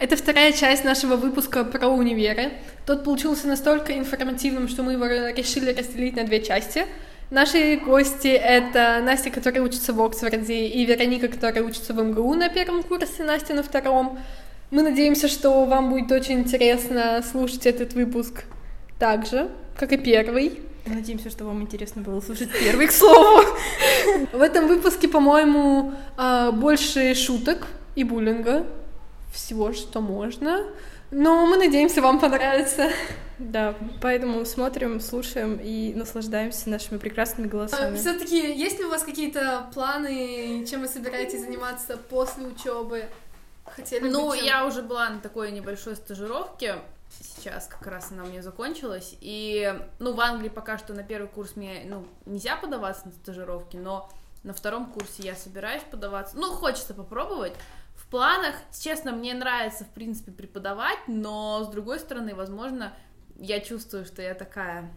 Это вторая часть нашего выпуска про универы. Тот получился настолько информативным, что мы его решили разделить на две части. Наши гости — это Настя, которая учится в Оксфорде, и Вероника, которая учится в МГУ на первом курсе, Настя на втором. Мы надеемся, что вам будет очень интересно слушать этот выпуск так же, как и первый. Надеемся, что вам интересно было слушать первый, к слову. В этом выпуске, по-моему, а, больше шуток и буллинга, всего, что можно. Но мы надеемся, вам понравится. Да, поэтому смотрим, слушаем и наслаждаемся нашими прекрасными голосами. Все-таки есть ли у вас какие-то планы, чем вы собираетесь заниматься после учебы? Хотели ну, бы чем... я уже была на такой небольшой стажировке. Сейчас как раз она у меня закончилась. И, ну, в Англии пока что на первый курс мне, ну, нельзя подаваться на стажировки, но на втором курсе я собираюсь подаваться. Ну, хочется попробовать планах, честно, мне нравится, в принципе, преподавать, но, с другой стороны, возможно, я чувствую, что я такая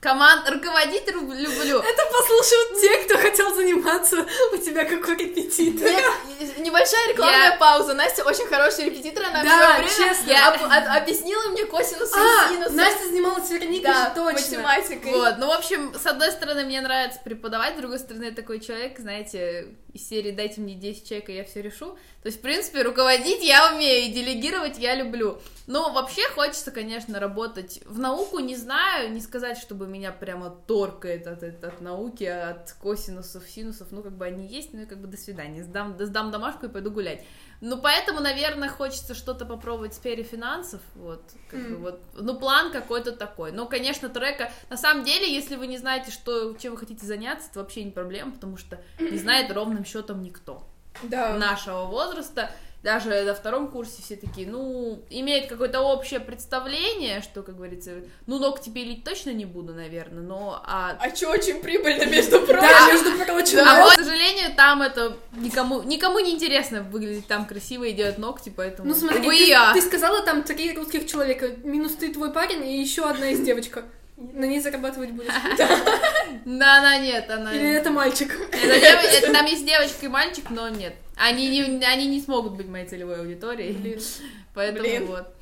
Команд, руководить люблю. Это послушают те, кто хотел заниматься у тебя как у репетитора. Нет, небольшая рекламная я... пауза. Настя очень хорошая репетитор, она да, все время честно. Я... Об, объяснила мне косинус а, и синус. Настя занималась Вероникой да, же точно. математикой. Вот, ну, в общем, с одной стороны, мне нравится преподавать, с другой стороны, я такой человек, знаете, из серии «Дайте мне 10 человек, и я все решу». То есть, в принципе, руководить я умею, и делегировать я люблю. Но вообще хочется, конечно, работать в науку, не знаю, не сказать, чтобы меня прямо торкает от, от, от науки, от косинусов, синусов, ну, как бы они есть, ну, и как бы до свидания, сдам, сдам домашку и пойду гулять. Ну, поэтому, наверное, хочется что-то попробовать в сфере финансов, вот, как mm. бы вот, ну, план какой-то такой. Но, конечно, трека, на самом деле, если вы не знаете, что, чем вы хотите заняться, это вообще не проблема, потому что не знает ровным счетом никто да. нашего возраста, даже на втором курсе все такие, ну, имеет какое-то общее представление, что, как говорится, ну, ногти пилить точно не буду, наверное, но... А, а что очень прибыльно, между прочим? Да, между прочим. А вот, к сожалению, там это никому, никому не интересно выглядеть там красиво и делать ногти, поэтому... Ну, смотри, ты, я. ты сказала там три русских человека, минус ты, твой парень и еще одна из девочка. На ней зарабатывать будешь? Да, она нет, она... Или это мальчик? Там есть девочка и мальчик, но нет. Они не, они не смогут быть моей целевой аудиторией. Поэтому вот.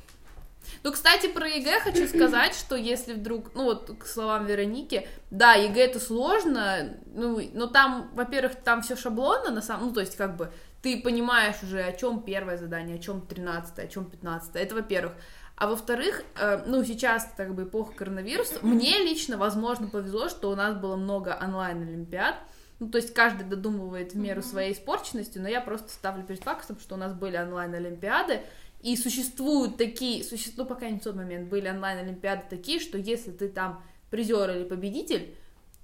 Ну, кстати, про ЕГЭ хочу сказать, что если вдруг, ну вот к словам Вероники, да, ЕГЭ это сложно, ну, но там, во-первых, там все шаблонно, на самом, ну, то есть как бы ты понимаешь уже, о чем первое задание, о чем тринадцатое, о чем пятнадцатое, это во-первых. А во-вторых, э, ну, сейчас как бы эпоха коронавируса, мне лично, возможно, повезло, что у нас было много онлайн-олимпиад, ну, то есть каждый додумывает в меру своей испорченности, но я просто ставлю перед фактом, что у нас были онлайн-олимпиады, и существуют такие, существуют, ну, пока не в тот момент, были онлайн-олимпиады такие, что если ты там призер или победитель,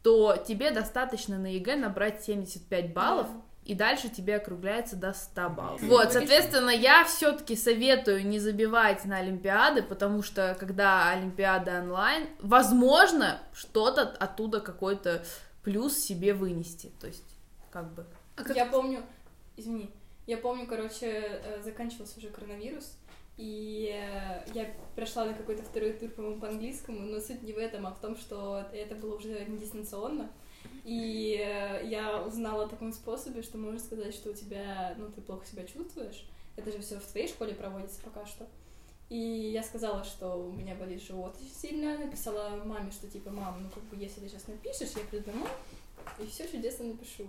то тебе достаточно на ЕГЭ набрать 75 баллов, и дальше тебе округляется до 100 баллов. Вот, соответственно, я все-таки советую не забивать на Олимпиады, потому что когда Олимпиада онлайн, возможно, что-то оттуда какой-то плюс себе вынести, то есть как бы. А как... Я помню, извини, я помню, короче, э, заканчивался уже коронавирус, и э, я прошла на какой-то второй тур, по-моему, по английскому, но суть не в этом, а в том, что это было уже не дистанционно, и э, я узнала о таком способе, что можно сказать, что у тебя, ну, ты плохо себя чувствуешь. Это же все в твоей школе проводится пока что. И я сказала, что у меня болит живот очень сильно, написала маме, что типа, мам, ну как бы если ты сейчас напишешь, я приду домой и все чудесно напишу.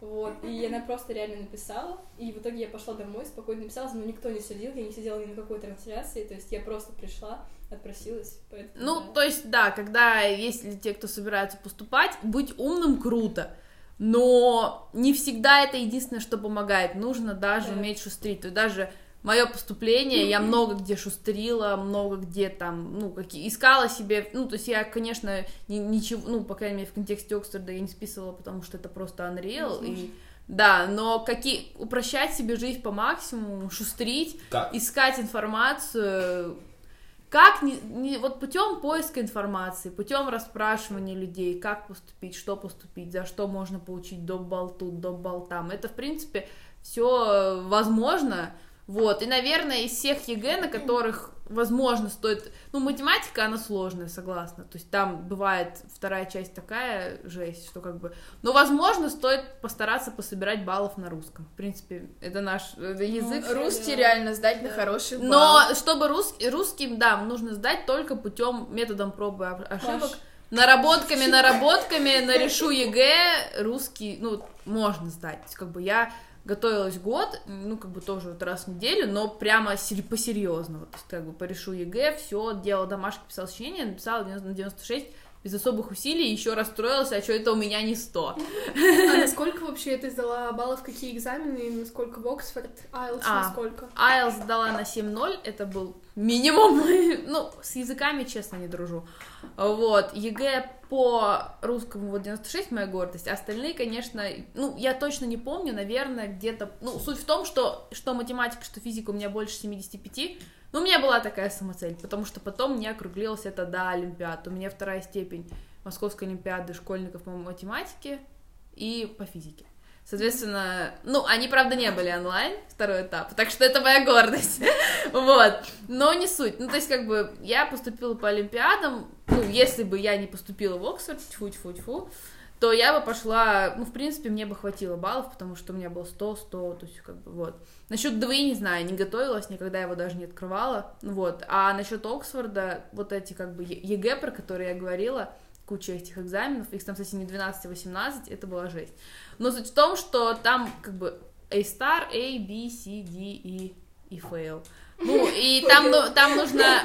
Вот, и она просто реально написала, и в итоге я пошла домой, спокойно написала, но никто не судил, я не сидела ни на какой трансляции, то есть я просто пришла, отпросилась, поэтому... Ну, да. то есть, да, когда, если те, кто собираются поступать, быть умным круто, но не всегда это единственное, что помогает, нужно даже да. уметь шустрить, то есть даже мое поступление, я много где шустрила, много где там, ну, какие, искала себе, ну, то есть я, конечно, ни, ничего, ну, по крайней мере, в контексте Оксфорда я не списывала, потому что это просто Unreal, и, да, но какие, упрощать себе жизнь по максимуму, шустрить, как? искать информацию, как не, не вот путем поиска информации, путем расспрашивания людей, как поступить, что поступить, за что можно получить доп. бал тут, доп. бал там, это, в принципе, все возможно, вот, и, наверное, из всех ЕГЭ, на которых возможно, стоит... Ну, математика, она сложная, согласна. То есть там бывает вторая часть такая жесть, что как бы... Но, возможно, стоит постараться пособирать баллов на русском. В принципе, это наш это язык. Ну, русский реально сдать да. на хороший балл. Но чтобы рус... русским, да, нужно сдать только путем методом пробы ошибок. Паш. Наработками, наработками, на решу ЕГЭ русский, ну, можно сдать. Как бы я готовилась год, ну, как бы тоже вот раз в неделю, но прямо по-серьезному. То есть, как бы порешу ЕГЭ, все, делала домашки, писала сочинение, написала на 96 без особых усилий, еще расстроилась, а что это у меня не 100. А насколько вообще ты сдала баллов, какие экзамены, и насколько в Оксфорд, IELTS а, насколько? IELTS сдала на 7.0, это был минимум, ну, с языками, честно, не дружу. Вот, ЕГЭ по русскому вот 96 моя гордость, а остальные, конечно, ну, я точно не помню, наверное, где-то, ну, суть в том, что, что математика, что физика у меня больше 75, ну, у меня была такая самоцель, потому что потом мне округлилось это до Олимпиад. У меня вторая степень Московской Олимпиады школьников по математике и по физике. Соответственно, ну, они, правда, не были онлайн, второй этап, так что это моя гордость, вот, но не суть, ну, то есть, как бы, я поступила по Олимпиадам, ну, если бы я не поступила в Оксфорд, тьфу-тьфу-тьфу, то я бы пошла, ну, в принципе, мне бы хватило баллов, потому что у меня было 100, 100, то есть, как бы, вот. Насчет ДВИ не знаю, не готовилась, никогда его даже не открывала, вот. А насчет Оксфорда, вот эти, как бы, ЕГЭ, про которые я говорила, куча этих экзаменов, их там, кстати, не 12, а 18, это была жесть. Но суть в том, что там, как бы, A-star, A, B, C, D, E и fail. Ну, и там, ну, там нужно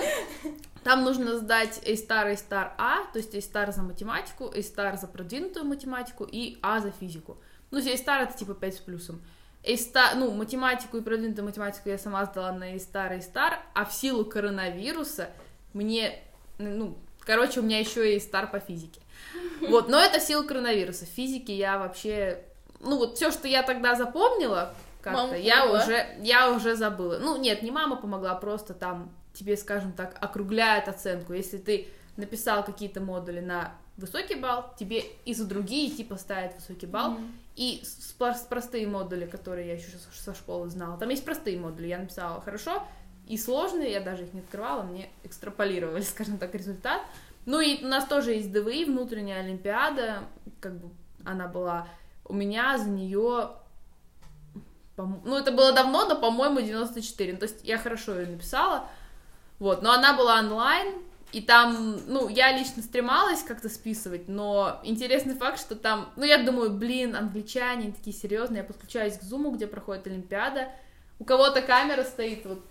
там нужно сдать A-star, A-star A, то есть A-star за математику, A-star за продвинутую математику и А за физику. Ну, A-star это типа 5 с плюсом. A-star, ну, математику и продвинутую математику я сама сдала на A-star, A-star, а в силу коронавируса мне, ну, короче, у меня еще и A-star по физике. Вот, но это в силу коронавируса. В физике я вообще, ну, вот все, что я тогда запомнила, как-то, я уже, я уже забыла. Ну, нет, не мама помогла, просто там тебе, скажем так, округляет оценку. Если ты написал какие-то модули на высокий балл, тебе и за другие типа ставят высокий балл. Mm-hmm. И с, с простые модули, которые я еще со школы знала, там есть простые модули, я написала хорошо, и сложные, я даже их не открывала, мне экстраполировали, скажем так, результат. Ну и у нас тоже есть ДВИ, внутренняя Олимпиада, как бы она была, у меня за нее, ну это было давно, но, по-моему, 94, ну, то есть я хорошо ее написала, вот, но она была онлайн, и там, ну, я лично стремалась как-то списывать, но интересный факт, что там, ну, я думаю, блин, англичане такие серьезные, я подключаюсь к Зуму, где проходит Олимпиада, у кого-то камера стоит, вот,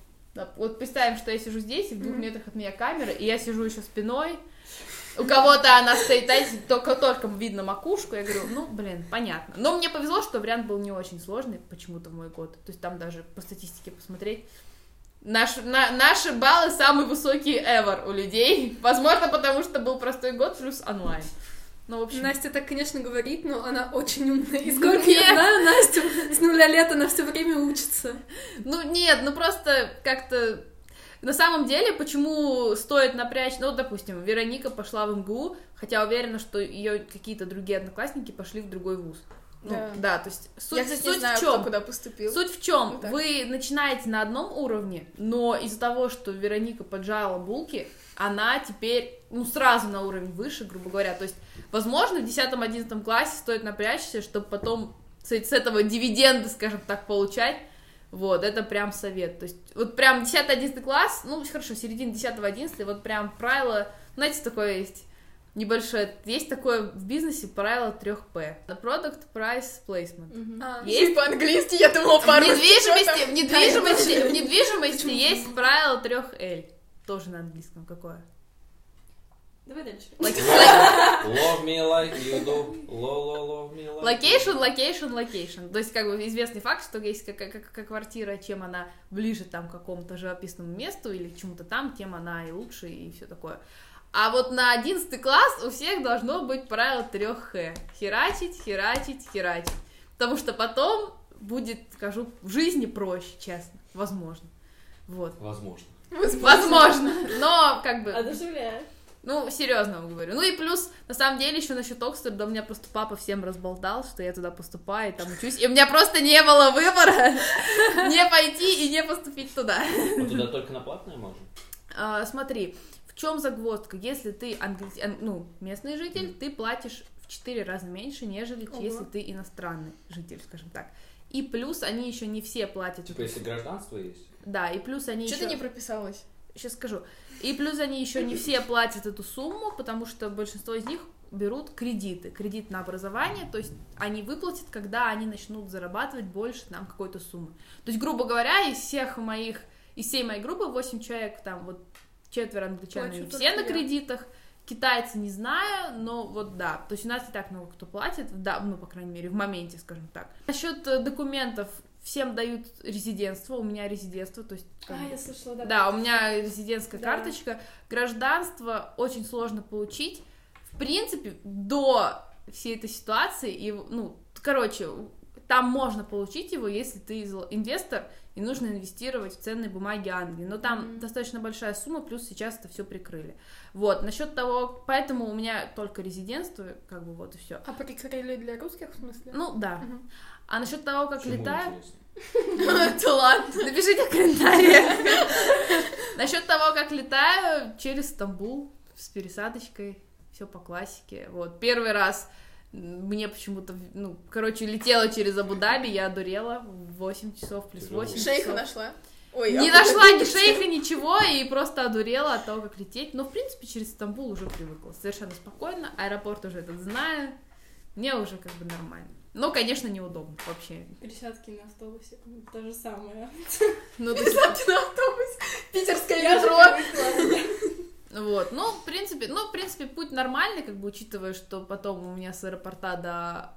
вот представим, что я сижу здесь, и в двух mm-hmm. метрах от меня камера, и я сижу еще спиной, у кого-то она стоит, а только, только видно макушку, я говорю, ну, блин, понятно. Но мне повезло, что вариант был не очень сложный почему-то в мой год, то есть там даже по статистике посмотреть, Наш, на, наши баллы самые высокие ever у людей. Возможно, потому что был простой год плюс онлайн. Ну, в общем... Настя так, конечно, говорит, но она очень умная. И сколько нет. я знаю Настю, с нуля лет она все время учится. Ну, нет, ну просто как-то... На самом деле, почему стоит напрячь... Ну, допустим, Вероника пошла в МГУ, хотя уверена, что ее какие-то другие одноклассники пошли в другой вуз. Ну, да. да, то есть суть, Я, кстати, суть не знаю, в чем? Кто куда поступил. Суть в чем? Вот Вы начинаете на одном уровне, но из-за того, что Вероника поджала булки, она теперь, ну, сразу на уровень выше, грубо говоря. То есть, возможно, в 10-11 классе стоит напрячься, чтобы потом с, с этого дивиденды, скажем так, получать. Вот, это прям совет. То есть, вот прям 10-11 класс, ну, хорошо, середина 10-11, вот прям правило, знаете, такое есть небольшое. Есть такое в бизнесе правило 3П. Product, Price, Placement. Угу. А, есть по-английски, я думала по В недвижимости, в недвижимости, в недвижимости есть правило 3L. Тоже на английском какое? Давай дальше. Love me like you do. Love me like Location, location, location. То есть, как бы известный факт, что есть как, как, как квартира, чем она ближе там к какому-то живописному месту или к чему-то там, тем она и лучше, и все такое. А вот на 11 класс у всех должно быть правило 3 Х. Херачить, херачить, херачить. Потому что потом будет, скажу, в жизни проще, честно. Возможно. Вот. Возможно. Возможно. Но как бы... Одушевляет. Ну, серьезно вам говорю. Ну и плюс, на самом деле, еще насчет Оксфорда, у меня просто папа всем разболтал, что я туда поступаю, и там учусь, и у меня просто не было выбора не пойти и не поступить туда. А туда только на платное можно? А, смотри, в чем загвоздка? Если ты англи- ан- ну, местный житель, ты платишь в 4 раза меньше, нежели Ого. если ты иностранный житель, скажем так. И плюс они еще не все платят. Типа, если гражданство есть. Да, и плюс они Что еще... ты не прописалась? Сейчас скажу. И плюс они еще не все платят эту сумму, потому что большинство из них берут кредиты, кредит на образование, то есть они выплатят, когда они начнут зарабатывать больше нам какой-то суммы. То есть, грубо говоря, из всех моих, из всей моей группы 8 человек, там вот четверо англичан, Плачу все на я. кредитах, китайцы не знаю, но вот да, то есть у нас не так много кто платит, да, ну, по крайней мере, в моменте, скажем так. Насчет э, документов, всем дают резидентство, у меня резидентство, то есть... как А, я слышала, да. да, у меня резидентская Да. карточка. Гражданство очень сложно получить. В принципе, до всей этой ситуации, и, ну, короче, там можно получить его, если ты инвестор, и нужно инвестировать в ценные бумаги Англии. Но там Мгм. достаточно большая сумма, плюс сейчас это все прикрыли. Вот, насчет того, поэтому у меня только резидентство, как бы вот и все. А прикрыли для русских, в смысле? Ну, да. Мгм. А насчет того, как Почему летаю... ладно. Напишите в комментариях. Насчет того, как летаю, через Стамбул с пересадочкой, все по классике. Вот, первый раз мне почему-то, ну, короче, летела через Абу-Даби, я одурела, 8 часов плюс 8 Шейха часов. нашла? Ой, Не а нашла ни шейха, ничего, и просто одурела от того, как лететь. Но, в принципе, через Стамбул уже привыкла. Совершенно спокойно. Аэропорт уже этот знаю. Мне уже как бы нормально. Но, конечно, неудобно вообще. Пересадки на автобусе, то же самое. Ну, Пересадки на автобус. Питерское метро. Вот, ну, в принципе, ну, в принципе, путь нормальный, как бы, учитывая, что потом у меня с аэропорта до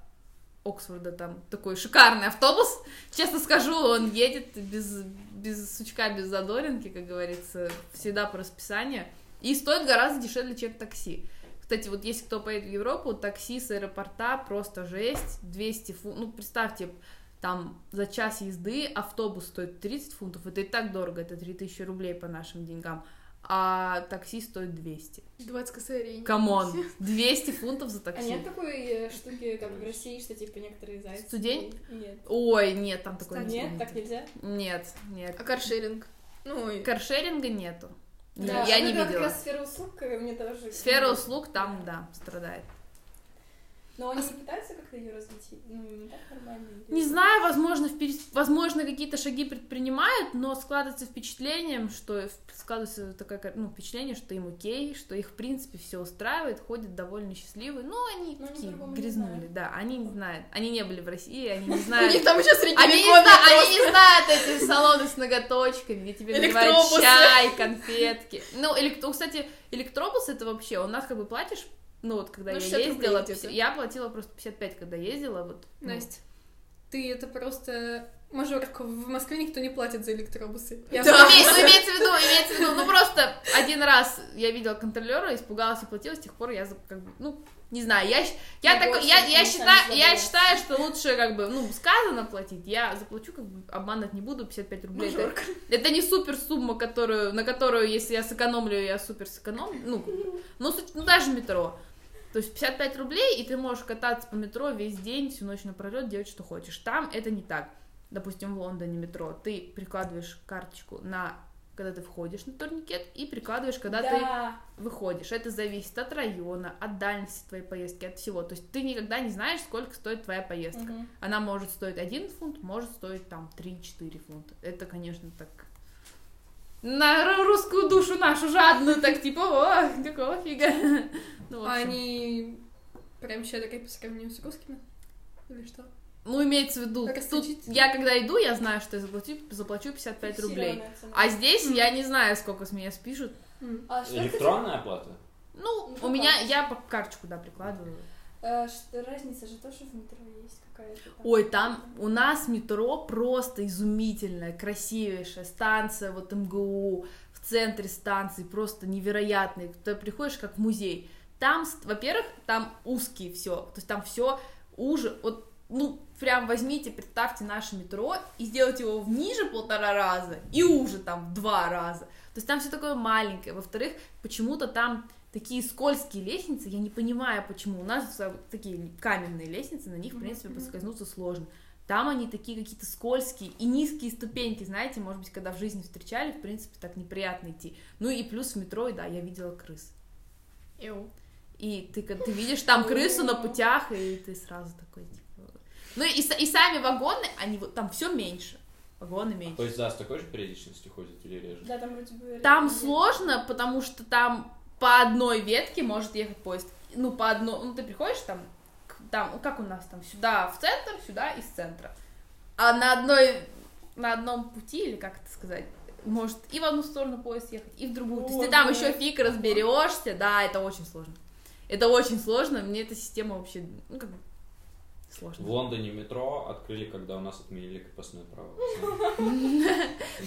Оксфорда там такой шикарный автобус. Честно скажу, он едет без, без сучка, без задоринки, как говорится, всегда по расписанию. И стоит гораздо дешевле, чем такси. Кстати, вот если кто поедет в Европу, такси с аэропорта просто жесть, 200 фунтов. Ну, представьте, там за час езды автобус стоит 30 фунтов, это и так дорого, это 3000 рублей по нашим деньгам, а такси стоит 200. 20 косарей. Come on, 200 фунтов за А такси. нет такой э, штуки, как в России, что типа некоторые зайцы? Студень? Нет. Ой, нет, там такой Нет, так нельзя? Нет, нет. А каршеринг? Ну, и- Каршеринга нету. Не- Да, я ну не да, как видела. раз сфера услуг э, мне тоже... Сфера услуг там, да, страдает. Но они не пытаются как-то ее развить? Ну, не так нормально? Не знаю, возможно, впер- возможно, какие-то шаги предпринимают, но складывается впечатлением, что складывается такое ну, впечатление, что им окей, что их, в принципе, все устраивает, ходят довольно счастливые. Ну, они они такие не грязнули, да. Они не знают. Они не были в России, они не У знают. них там еще Они не, средневековье они не знают эти салоны с ноготочками, где тебе наливают чай, конфетки. Ну, кстати, электробус это вообще, у нас как бы платишь, ну вот когда Ну, я 60 рублей ездила, где-то. 50 я платила просто 55, когда ездила, вот. ну. Настя, ты это просто мажорка. В Москве никто не платит за электробусы. Я Ну, сама- име- ну, имеется в виду, имеется в виду, ну просто один раз я видела контролера, испугалась и платила, с тех пор я как бы, ну, не знаю, я, я, такой, больше я, я считаю, я считаю, что лучше как бы, ну, сказано платить, я заплачу, как бы обманывать не буду, 55 рублей. Это, Мажорка. это не супер сумма, которую, на которую, если я сэкономлю, я супер сэкономлю, ну, ну, ну, даже метро. То есть 55 рублей, и ты можешь кататься по метро весь день, всю ночь напролет, делать, что хочешь. Там это не так. Допустим, в Лондоне метро. Ты прикладываешь карточку на когда ты входишь на турникет, и прикладываешь, когда ты Да. выходишь. Это зависит от района, от дальности твоей поездки, от всего. То есть ты никогда не знаешь, сколько стоит твоя поездка. Мгм. Она может стоить 1 фунт, может стоить там 3-4 фунта. Это, конечно, так... На ру- русскую душу нашу жадную, так типа, о, какого фига. Ну, А они прям щедрые по сравнению с русскими? Или что? Ну, имеется в виду, тут я когда иду, я знаю, что я заплачу, заплачу 55 рублей. А здесь я не знаю, сколько с меня спишут. А Электронная оплата? Ну, Ну, у меня, я по карточку, да, прикладываю. Э, разница же тоже в метро есть какая-то. Ой, там у нас метро просто изумительное, красивейшая станция, вот МГУ, в центре станции, просто невероятный. Ты приходишь как в музей. Там, во-первых, там узкие все, то есть там все уже, вот, ну, прям возьмите, представьте наше метро и сделайте его ниже полтора раза и уже там в два раза. То есть там все такое маленькое. Во-вторых, почему-то там такие скользкие лестницы, я не понимаю, почему. У нас э, вот такие каменные лестницы, на них, в принципе, поскользнуться сложно. там они такие какие-то скользкие и низкие ступеньки, знаете, может быть, когда в жизни встречали, в принципе, так неприятно идти. Ну и плюс в метро, да, я видела крыс. Эу. И ты, ты видишь там крысу на путях, и ты сразу такой, типа... Ну и, и сами вагоны, они вот там все меньше. Вагоны меньше. То есть, да, с такой же периодичностью ходит или реже? Да, там вроде бы... Там сложно, потому что там по одной ветке может ехать поезд. Ну, по одной, ну, ты приходишь там, там, как у нас там, сюда в центр, сюда из центра. А на одной, на одном пути, или как это сказать, может и в одну сторону поезд ехать, и в другую. То есть ты там еще фиг разберешься, да, это очень сложно. Это очень сложно, мне эта система вообще, ну, как бы, сложно. В Лондоне метро открыли, когда у нас отменили крепостное право.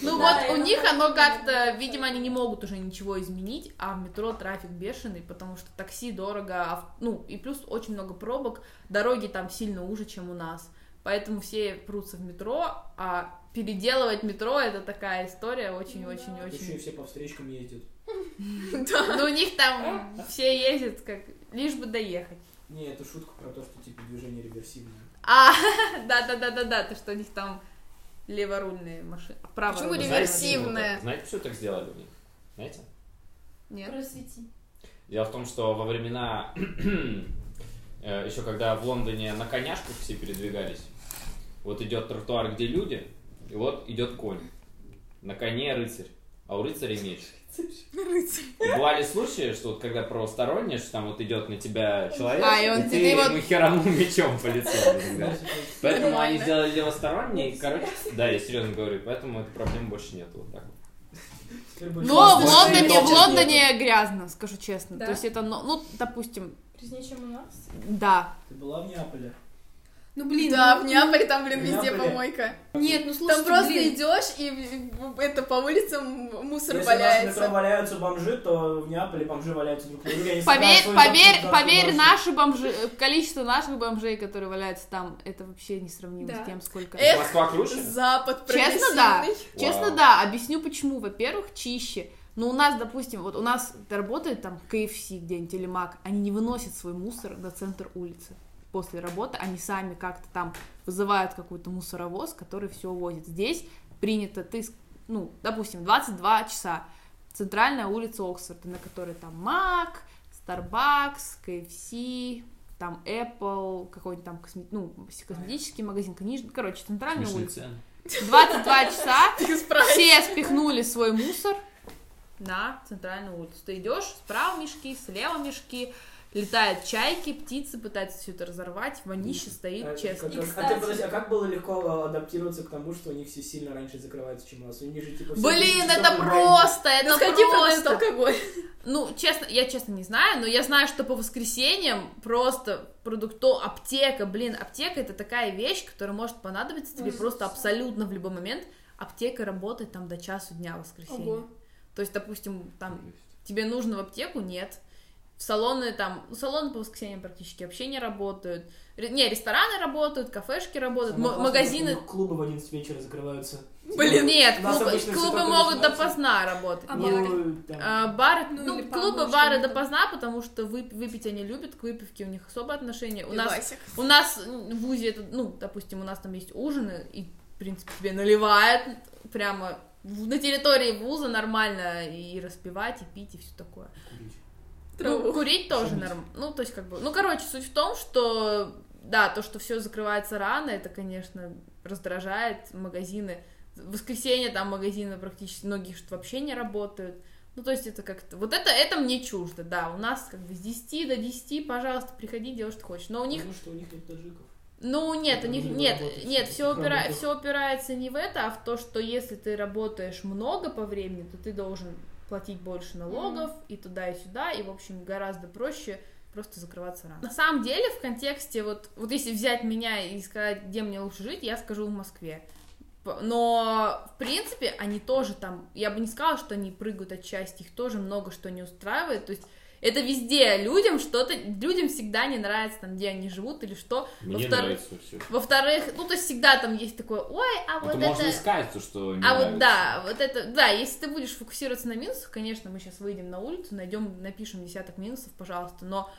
Ну вот у них оно как-то, видимо, они не могут уже ничего изменить, а в метро трафик бешеный, потому что такси дорого, ав- ну и плюс очень много пробок, дороги там сильно уже, чем у нас, поэтому все прутся в метро, а переделывать метро это такая история Да. Еще и очень-очень-очень. все по встречкам ездят. Ну у них там все ездят как лишь бы доехать. Не, это шутка про то, что типа движение реверсивное. А, да-да-да-да-да, то что у них там леворульные машины, право. Почему Знаете, реверсивное? почему так? Знаете, что так сделали у них? Знаете? Нет. Просвети. Дело в том, что во времена, еще когда в Лондоне на коняшках все передвигались, вот идет тротуар, где люди, и вот идет конь. На коне рыцарь, а у рыцаря меч. Рыцарь. И бывали случаи, что вот когда правосторонний, что там вот идет на тебя человек, А, и он ты тебе вот- ему херанул мечом по лицу. Поэтому они сделали левосторонний, и, короче, да, я серьезно говорю, поэтому этой проблемы больше нету. Вот так вот. Но в Лондоне, в Лондоне грязно, скажу честно. Да? То есть это, ну, ну, допустим, Грязнее, чем у нас. да. Ты была в Неаполе? Ну, блин. Да, ну, в Неаполе там, блин, везде Неаполе. помойка. Нет, ну слушайте, Там просто блин. идешь и это по улицам мусор Если у нас в метро валяется. валяются бомжи, то в Неаполе бомжи валяются друг на собирают Поверь, поверь, поверь, наши бомжи, э, количество наших бомжей, которые валяются там, это вообще несравнимо Да. с тем, сколько. Эх, Москва круче? Запад Честно, да. Честно, да. Объясню почему. Во-первых, чище. Но у нас, допустим, вот у нас работает там KFC где-нибудь или Мак, они не выносят свой мусор до центра улицы. После работы они сами как-то там вызывают какой-то мусоровоз, который все увозит. Здесь принято, ты, ну, допустим, 22 часа, центральная улица Оксфорда, на которой там Мак, Starbucks, KFC, там Apple, какой-нибудь там косме- ну, косметический магазин, книжный, короче, центральная Смешные улица. цены. 22 часа все спихнули свой мусор на центральную улицу. Ты идешь, справа мешки, слева мешки, летают чайки, птицы пытаются все это разорвать, вонище стоит, А, честно. как- И, кстати- а, ты, подожди, а как было легко адаптироваться к тому, что у них все сильно раньше закрываются, чем у нас? У них же типа... Блин, 10 это просто, это Ну, просто. алкоголь? Ну, честно, я честно не знаю, но я знаю, что по воскресеньям просто продукто, аптека, блин, аптека это такая вещь, которая может понадобиться тебе Ой, просто абсолютно в любой момент. Аптека работает там до часу дня в воскресенье. Ого. То есть, допустим, там тебе нужно в аптеку, нет. В салоны там, ну, салоны по воскресеньям практически вообще не работают. Ре- Не, рестораны работают, кафешки работают, м- магазины... Клубы в 11 вечера закрываются. Блин, нет, нас клубы, могут допоздна работать. А Нет. бары? Ну, А, бары, Ну, ну, клубы, бары допоздна, потому что вып- выпить они любят, к выпивке у них особое отношение. У нас, у нас в ВУЗе, это, ну, допустим, у нас там есть ужины, и, в принципе, тебе наливают прямо на территории вуза нормально и распивать, и пить, и все такое. курить. Ну, Траву. курить тоже Шумить. норм. Ну, то есть, как бы. Ну, короче, суть в том, что да, то, что все закрывается рано, это, конечно, раздражает магазины. В воскресенье там магазины практически многие что вообще не работают. Ну, то есть это как-то... Вот это, это мне чуждо, да. У нас как бы с 10 до 10, пожалуйста, приходи, делай, что хочешь. Но у них Потому что у них нет таджиков. ну, нет, у Это них не нет, работает нет, все, работах. все упирается не в это, а в то, что если ты работаешь много по времени, то ты должен платить больше налогов и туда и сюда, и в общем гораздо проще просто закрываться рано. На самом деле в контексте вот вот если взять меня и сказать, где мне лучше жить, я скажу в Москве. Но, в принципе, они тоже там, я бы не сказала, что они прыгают от счастья, их тоже много что не устраивает, то есть это везде людям что-то, людям всегда не нравится там, где они живут или что. Мне Во-вторых, нравится все. во-вторых, ну, то есть всегда там есть такое, ой, а вот Это это... можно искать, то, что не А вот нравится. да, вот это, да, если ты будешь фокусироваться на минусах, конечно, мы сейчас выйдем на улицу, найдем, напишем десяток минусов, пожалуйста, но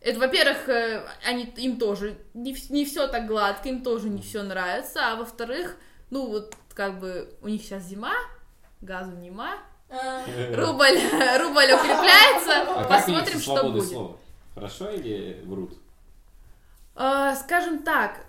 Это, во-первых, э, они, им тоже не, не все так гладко, им тоже не все нравится, а во-вторых, ну вот как бы у них сейчас зима, газу нема, рубль, рубль укрепляется, А у посмотрим, что будет. слова? Хорошо или врут? А, скажем так,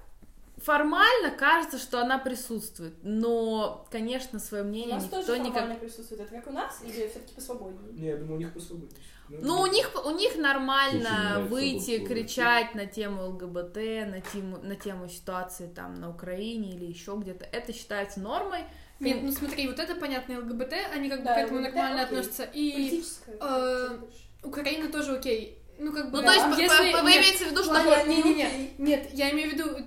формально кажется, что она присутствует, но, конечно, свое У мнение нас никто тоже никак... формально присутствует. Это как у нас или все-таки посвободнее? Не, я думаю, у них посвободнее. Ну, у них, у них нормально выйти, кричать на тему ЛГБТ, на тему, на тему ситуации там на Украине или еще где-то. Это считается нормой. Нет, ну смотри, вот это понятно, ЛГБТ, они как бы Да, к этому ЛГБТ нормально окей. относятся. И э, Украина тоже окей. Ну, как бы, Ну, да, то есть, если... по- вы нет, имеете в виду, что... ладно, они не-не-не, окей. нет, я имею в виду,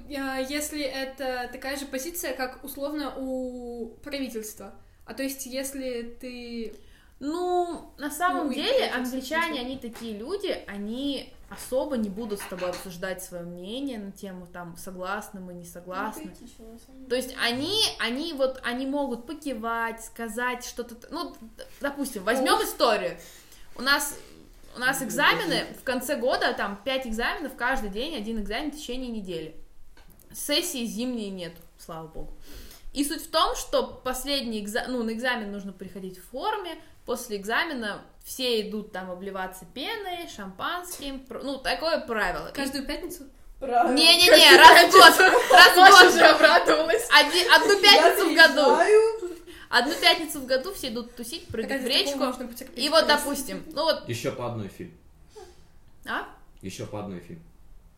если это такая же позиция, как условно у правительства. А то есть, если ты... Ну, на самом Ну, деле, англичане, они такие люди, они особо не будут с тобой обсуждать свое мнение на тему там согласны мы, не согласны. Ну. То есть они, они вот, они могут покивать, сказать что-то, ну, допустим, возьмем историю. У нас, у нас экзамены в конце года, там, 5 экзаменов каждый день, один экзамен в течение недели. Сессии зимней нет, слава богу. И суть в том, что последний экзамен, ну, на экзамен нужно приходить в форме, после экзамена все идут там обливаться пеной, шампанским, ну, такое правило. Каждую пятницу? Правильно. Не-не-не, раз в год, раз в год. же обрадовалась. Один- одну пятницу в году. Одну пятницу в году все идут тусить, прыгать в речку. И вот, допустим, ну вот, Еще по одной фильм. а? Еще по одной фильм.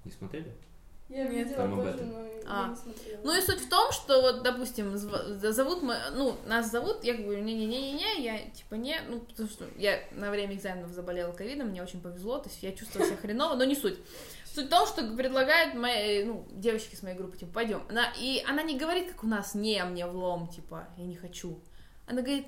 Не смотрели? Я Нет, видела там тоже, но я А. не смотрела. Ну и суть в том, что вот, допустим, зовут мы, ну, нас зовут, я говорю, не-не-не-не, я типа не, ну, потому что я на время экзаменов заболела ковидом, мне очень повезло, то есть я чувствовала себя хреново, но не суть. Суть в том, что предлагают мои, ну, девочки с моей группы, типа, пойдем. Она, и она не говорит, как у нас, не, мне влом, типа, я не хочу. Она говорит,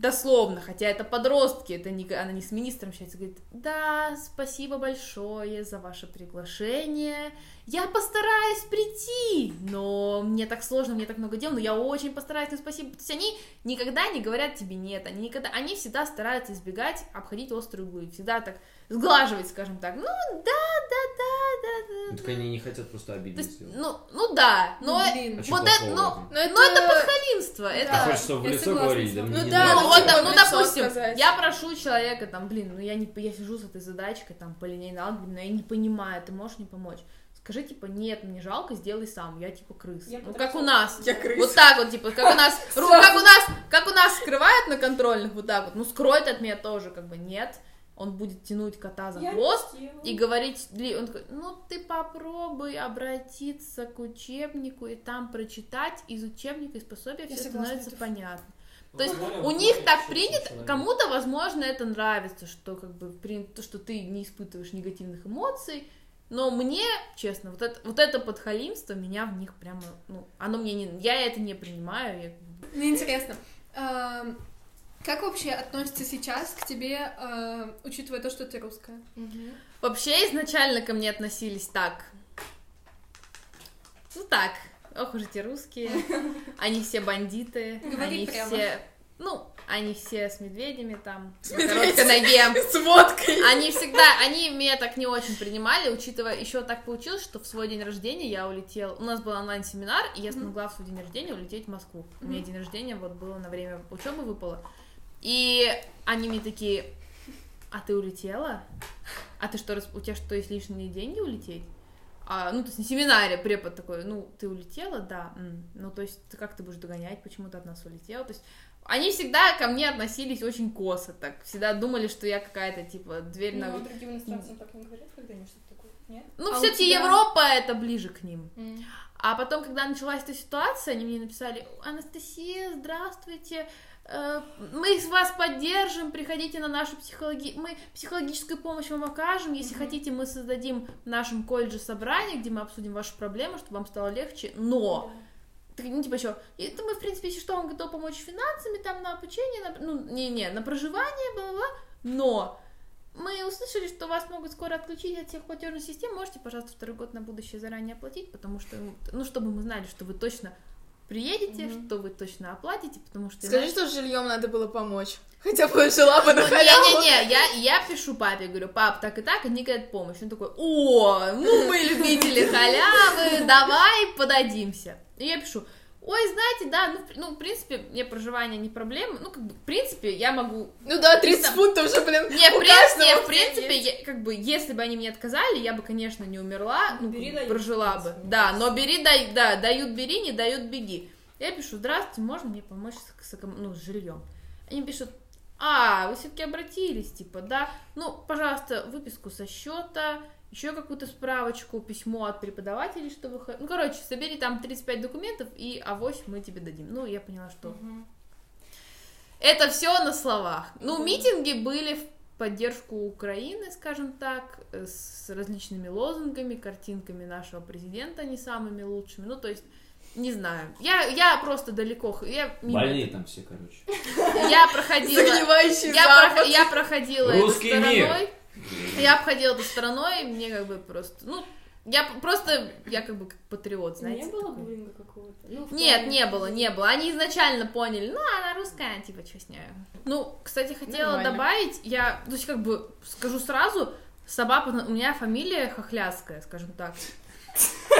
дословно, хотя это подростки, это не, она не с министром общается, говорит, да, спасибо большое за ваше приглашение, я постараюсь прийти, но мне так сложно, мне так много дел, но я очень постараюсь, ну спасибо. То есть они никогда не говорят тебе нет, они никогда, они всегда стараются избегать, обходить острые углы, всегда так сглаживать, скажем так, ну да, да, да, да, Ну, да. так они не хотят просто То обидеть. есть, ну, ну да, но Ну, блин. А вот это, ну, этом? Но это... ну это подхалимство, это... А хочешь, чтобы в лицо с да Ну не да, Ну, вот, да, ну, допустим, сказать. я прошу человека, там, блин, ну я не, я сижу с этой задачкой, там, по линейной алгебре, но я не понимаю, ты можешь мне помочь? Скажи, типа, нет, мне жалко, сделай сам, я, типа, крыс. Я ну, как у нас. Я крыса. Вот так вот, типа, как у нас, как у нас, как у нас скрывают на контрольных, вот так вот, ну, скроет от меня тоже, как бы, нет. Он будет тянуть кота за Я хвост и говорить, он такой, ну, ты попробуй обратиться к учебнику и там прочитать из учебника, из пособия, Я все становится это понятно. Ну, То есть у них так принято, человек. кому-то, возможно, это нравится, что как бы принято, то, что ты не испытываешь негативных эмоций, но мне, честно, вот это, вот это подхалимство меня в них прямо, ну, оно мне не, я это не принимаю, я- Мне интересно, эм, как вообще относится сейчас к тебе, э, учитывая то, что ты русская? Вообще изначально ко мне относились так. Ну так, ох уж эти русские. Они все бандиты. Говори они прямо. все. Ну, они все с медведями там, С короткой ноге. С водкой. Они всегда, они меня так не очень принимали, учитывая, еще так получилось, что в свой день рождения я улетела, у нас был онлайн-семинар, и я смогла в свой день рождения улететь в Москву. У меня день рождения вот было на время учебы выпало. И они мне такие, а ты улетела? А ты что, рас- у тебя что, есть лишние деньги улететь? А, ну, то есть на семинаре препод такой, ну, ты улетела, да, ну, то есть ты как ты будешь догонять, почему ты от нас улетела, то есть они всегда ко мне относились очень косо, так, всегда думали, что я какая-то, типа, дверь на... Ну, другим иностранцам так не говорят, когда они что-то такое, нет? Ну, А все-таки тебя- Европа это ближе к ним. А потом, когда началась эта ситуация, они мне написали, Анастасия, здравствуйте, мы вас поддержим, приходите на нашу психологи... мы психологическую помощь вам окажем, если хотите, мы создадим в нашем колледже собрание, где мы обсудим ваши проблемы, чтобы вам стало легче, но Так, ну, типа, что, это мы, в принципе, если что, вам готовы помочь финансами, там, на обучение, на, ну, не-не, на проживание, бла-бла, но мы услышали, что вас могут скоро отключить от всех платежных систем, можете, пожалуйста, второй год на будущее заранее оплатить, потому что, ну, чтобы мы знали, что вы точно приедете, что вы точно оплатите, потому что Скажи, иначе- что с жильем надо было помочь. Хотя бы жила бы на Ну, халяву. Не-не-не, я, я пишу папе, говорю, пап, так и так, они говорят помощь. Он такой, о, ну мы любители халявы, давай подадимся. И я пишу, ой, знаете, да, ну, ну, в принципе, мне проживание не проблема, ну, как бы, в принципе, я могу... Ну да, 30 Там- фунтов же, блин, Не, у принципе, каждого в принципе, я- как бы, если бы они мне отказали, я бы, конечно, не умерла, ну, Бери, как бы, дай, прожила бы. принципе, Да, но бери, дай, да, дают бери, не дают беги. Я пишу, здравствуйте, можно мне помочь с, с ну, с жильем? Они пишут, а, вы все-таки обратились, типа, да, ну, пожалуйста, выписку со счета, еще какую-то справочку, письмо от преподавателей, что вы... Ну, короче, собери там 35 документов, и авось мы тебе дадим. Ну, я поняла, что это все на словах. Ну, митинги были в поддержку Украины, скажем так, э, с различными лозунгами, картинками нашего президента не самыми лучшими. Ну, то есть, не знаю. Я, я просто далеко. Я, мимо- Больные там все, короче. я проходила. Я, прох- я проходила Русский мир. стороной. Я обходила это стороной, мне как бы просто. Ну, я просто. Я как бы как патриот, знаете. Не было такой. буллинга какого-то? Ну, Нет, плане- не было, не было. Они изначально поняли, ну, она русская, типа, что с ней. Ну, кстати, хотела Нормально. добавить, я, то есть, как бы, скажу сразу, Сабапа, у меня фамилия хохляская, скажем так.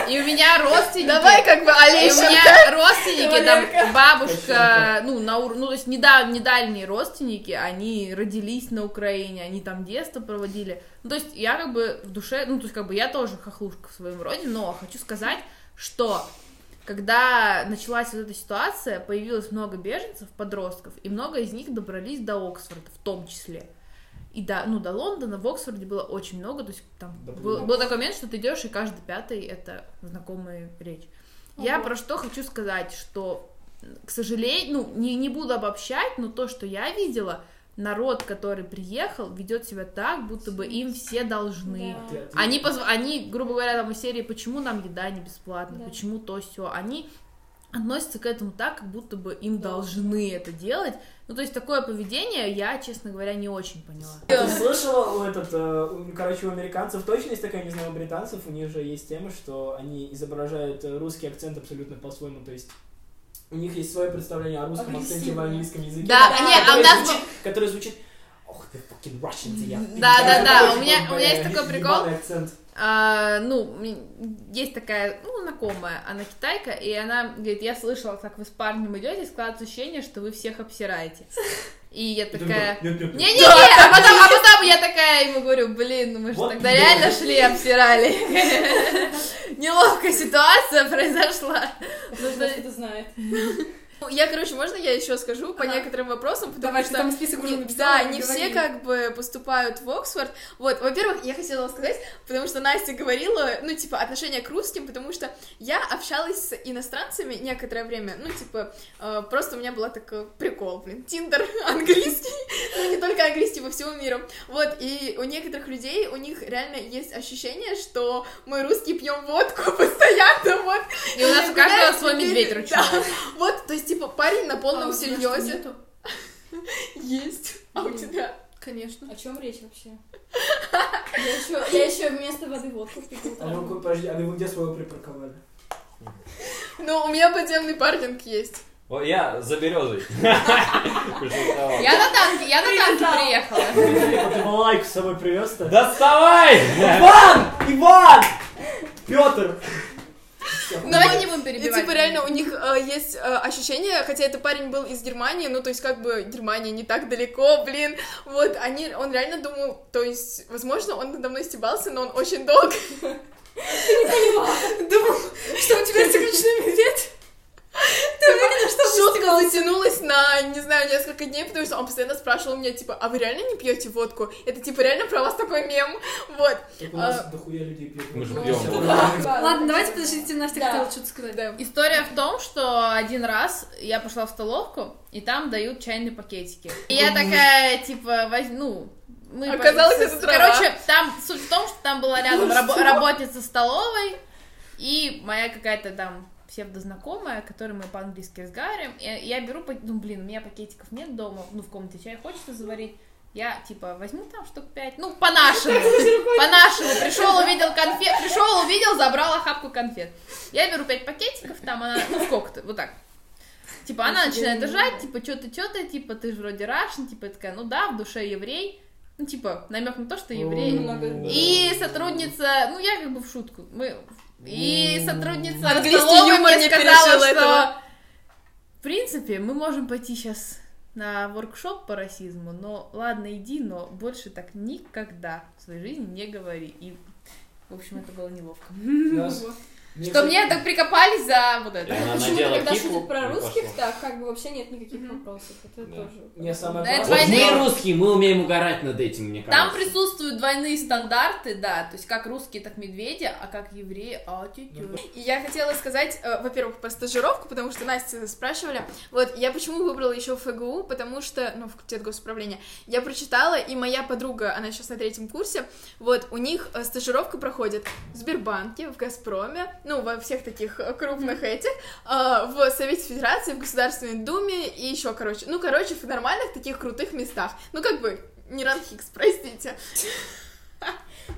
И у меня родственники... Давай как бы И у меня родственники, там, бабушка, ну, на, ур- ну, то есть, не, да- не дальние родственники, они родились на Украине, они там детство проводили. Ну, то есть, я как бы в душе, ну, то есть, как бы, я тоже хохлушка в своем роде, но хочу сказать, что когда началась вот эта ситуация, появилось много беженцев, подростков, и много из них добрались до Оксфорда в том числе. И да, ну, до Лондона, в Оксфорде было очень много, то есть там Да, был, был такой момент, что ты идешь, и каждый пятый это знакомая речь. Я Ого. про что хочу сказать, что, к сожалению, ну, не, не буду обобщать, но то, что я видела, народ, который приехал, ведет себя так, будто бы им все должны. Да. Они, позв- они, грубо говоря, там из серии, почему нам еда не бесплатна, Да. почему то все, они относятся к этому так, как будто бы им должны это делать. Ну, то есть такое поведение я, честно говоря, не очень поняла. Ты слышала, у этот, э, у- короче, у американцев точно есть такая, не знаю, у британцев, у них же есть тема, что они изображают э, русский акцент абсолютно по-своему, то есть у них есть свое представление о русском акценте в английском языке. Да, Да, не, а у который нас... звучит, который звучит Ох ты, fucking Russian, я. Да, да, да, у меня- типа, у меня есть такой прикол. ебаный акцент. А, ну, есть такая, ну, знакомая, она китайка, и она говорит, я слышала, как вы с парнем идете, складывается ощущение, что вы всех обсираете. И я такая... Не-не-не, а потом, а потом я такая ему говорю, блин, ну мы же Вот тогда да. реально шли и обсирали. Неловкая ситуация произошла. Ну, что- это знает. Ну, Я, короче, можно я еще скажу по Ага. некоторым вопросам, потому Давай, что... там список уже написала, Да, не говори. все как бы поступают в Оксфорд. Вот, во-первых, я хотела сказать, потому что Настя говорила, ну, типа, отношение к русским, потому что я общалась с иностранцами некоторое время, ну, типа, э, просто у меня была такой прикол, блин, Тиндер английский, ну, не только английский, по всему миру. Вот, и у некоторых людей, у них реально есть ощущение, что мы русские пьем водку постоянно, вот. И у нас у каждого свой медведь ручной. Вот, то есть, типа, парень на полном А у тебя что, серьезе. нету? Есть. А у тебя? Конечно. О чем речь вообще? Я еще, я еще вместо воды водку впекла. А вы, подожди, а вы где своего припарковали? Ну, у меня подземный паркинг есть. О, я за березой. Я на танке, я на танке приехала. Ты балалайку с собой привез-то? Доставай! Иван! Иван! Петр! Давай не будем И перебивать. типа реально у них э, есть э, ощущение, хотя это парень был из Германии, ну то есть как бы Германия не так далеко, блин, вот они, он реально думал, то есть, возможно, он надо мной стебался, но он очень долго думал, что у тебя цикличный медведь. Ты уверена, что шутка затянулась на, не знаю, несколько дней, потому что он постоянно спрашивал меня, типа, а вы реально не пьете водку? Это, типа, реально про вас такой мем, вот. Так у нас А, дохуя людей пьют. Мы же Ну, пьем. Ладно, давайте подождите, Настя хотела что-то сказать. Да. История в том, что один раз я пошла в столовку, и там дают чайные пакетики. И я такая, типа, воз- ну... Мы Оказалось, это трава. Короче, там суть в том, что там была рядом рабо- работница столовой и моя какая-то там псевдознакомая, которой мы по-английски разговариваем. И я беру, ну, блин, у меня пакетиков нет дома, ну, в комнате чай хочется заварить. я, типа, возьму там штук пять, ну, по-нашему, по-нашему, пришел, увидел конфет, пришел, увидел, забрал охапку конфет. Я беру пять пакетиков, там она, ну, сколько-то, вот так. Типа, она начинает держать, типа, что-то, что-то, типа, ты же вроде Рашен, типа, я такая, ну да, в душе еврей, ну, типа, намек на то, что еврей. И сотрудница, ну, я как бы в шутку, мы... И сотрудница Английский юмор мне не сказала, что... этого. В принципе, мы можем пойти сейчас на воркшоп по расизму, но ладно, иди, но больше так никогда в своей жизни не говори. И, в общем, это было неловко. Что мне так прикопались за вот это. Почему-то, когда шутят про русских, так как бы вообще нет никаких вопросов. Это Да. тоже. Не, самое это Вот мы русские, мы умеем угорать над этим, мне кажется. Там присутствуют двойные стандарты, да, то есть как русские, так медведи, а как евреи, а тетю. И я хотела сказать, э, во-первых, про стажировку, потому что Настя спрашивали. Вот, я почему выбрала еще ФГУ, потому что, ну, факультет госуправления, я прочитала, и моя подруга, она сейчас на третьем курсе, вот, у них э, стажировка проходит в Сбербанке, в Газпроме, ну, во всех таких э, крупных этих, э, в Совете Федерации, в Государственной Думе и еще, короче, ну, короче, в нормальных таких крутых местах. Ну, как бы, не Ранхикс, простите.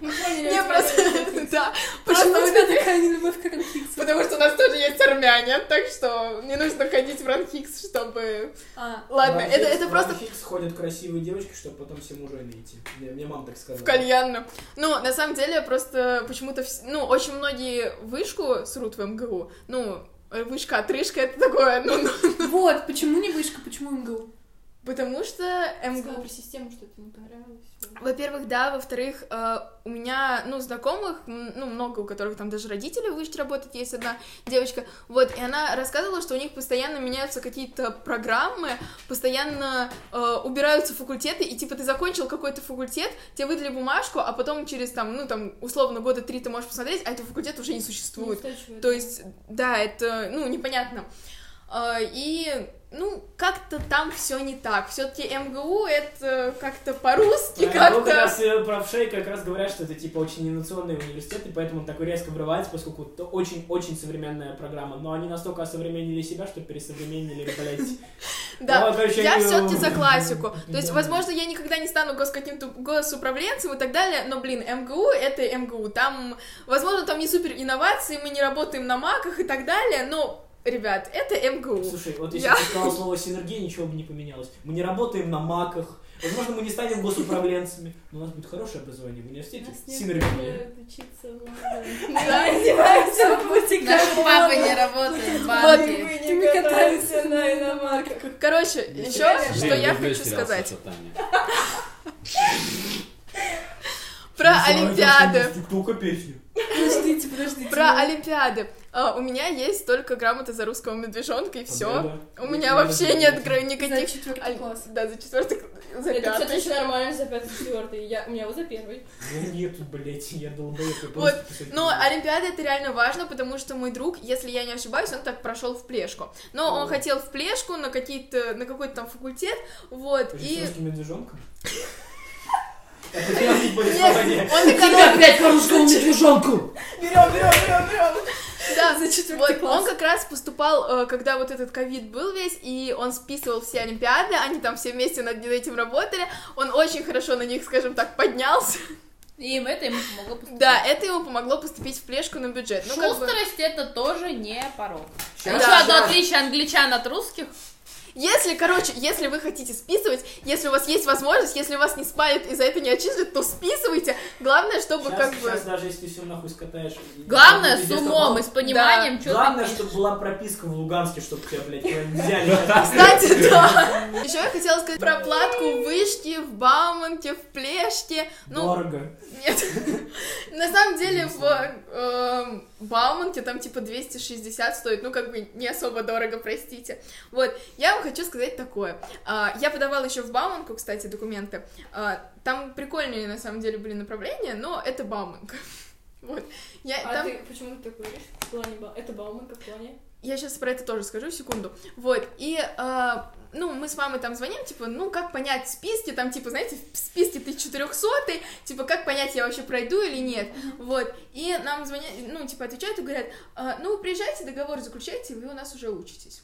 Не, просто, да, Почему просто у тебя такая нелюбовь к Ранхиксу? Потому что у нас тоже есть армяне, так что не нужно ходить в Ранхикс, чтобы... А, Ладно, В это, это в просто Ранхикс ходят красивые девочки, чтобы потом все мужей найти. Мне, мне мама так сказала. в кальянную. Ну, на самом деле, просто почему-то, ну, очень многие вышку срут в МГУ. Ну, вышка, отрыжка, это такое, ну, ну, Вот, почему не вышка, почему МГУ? Потому что сказала МГУ... про систему, что это не понравилось. Во-первых, да, во-вторых, э, у меня, ну, знакомых, ну, много, у которых там даже родители в вышке работают, есть одна девочка, вот, и она рассказывала, что у них постоянно меняются какие-то программы, постоянно э, убираются факультеты, и, типа, ты закончил какой-то факультет, тебе выдали бумажку, а потом через, там, ну, там, условно, года три ты можешь посмотреть, а этого факультета уже не существует. Неустойчиво То есть, да, это, ну, непонятно. А, И, ну, как-то там все не так. Все-таки МГУ это как-то по-русски, А, ну, как как-то. раз э, про ВШей как раз говорят, что это типа очень инновационный университет, и поэтому он такой резко врывается, поскольку это очень-очень современная программа. Но они настолько осовременили себя, что пересовременили, блядь. Да, я они, все-таки э, за классику. То есть, да. возможно, я никогда не стану каким-то госуправленцем и так далее, но, блин, МГУ это МГУ. Там, возможно, там не супер инновации, мы не работаем на маках и так далее, но, ребят, это МГУ. Слушай, вот если Я- бы ты сказал слово синергия, ничего бы не поменялось. Мы не работаем на маках, возможно, мы не станем госуправленцами, но у нас будет хорошее образование в университете. Синергия. учиться в Лондоне. Да, Издевается в пути Наши папы не работают в Мы катаемся на иномарках. Короче, еще, что я хочу сказать. Про Олимпиады. я. Про Олимпиады. А, у меня есть только грамота за русского медвежонка и все. Да-да. У меня вообще знаю, нет да. гра- За никаких... четвертый Оль- класс. Да, за четвертый, за Это, кстати, пятый. очень нормально за пятый, четвертый. Я, у меня вот за первый. Ну нету, блядь, я долбоёб. Вот, Но. Олимпиада это реально важно, потому что мой друг, если я не ошибаюсь, он так прошел в плешку. Но он О. хотел в плешку на какие-то, на какой-то там факультет, вот, Ты и... с не понял. Он эконом... опять по русскому медвежонку! Берем, берем, берем, берем. Да, За четвертый вот, класс. он как раз поступал, э, когда вот этот ковид был весь, и он списывал все олимпиады, они там все вместе над этим работали, он очень хорошо на них, скажем так, поднялся. И им это ему помогло поступить. Да, это ему помогло поступить в плешку на бюджет. Ну, как бы- это тоже не порог. Щас, Еще одно щас. отличие англичан от русских. Если, короче, если вы хотите списывать, если у вас есть возможность, если вас не спалят и за это не отчислят, то списывайте. Главное, чтобы Щас- как бы... щас даже если все нахуй скатаешь. Главное, с умом и с пониманием, что Главное, ты чтобы была прописка в Луганске, чтобы тебя, блядь, взяли. Кстати, да. Еще я хотела сказать про платку в вышке, в Бауманке, в Плешке. Ну, Дорого. нет. На самом деле в эм, Бауманке там типа 260 стоит, ну как бы не особо дорого, простите. Вот, я вам хочу сказать такое. А, Я подавала еще в Бауманку, кстати, документы. А, Там прикольные на самом деле были направления, но это Бауманка. Вот. Я, А там... ты почему ты так говоришь? В плане Это Бауманка в плане? Я сейчас про это тоже скажу, секунду. Вот, и, а, ну, мы с мамой там звоним, типа, ну, как понять списки, там, типа, знаете, в списке ты 400 типа, как понять, я вообще пройду или нет, вот, и нам звонят, ну, типа, отвечают и говорят, «А, ну, приезжайте, договор заключайте, вы у нас уже учитесь.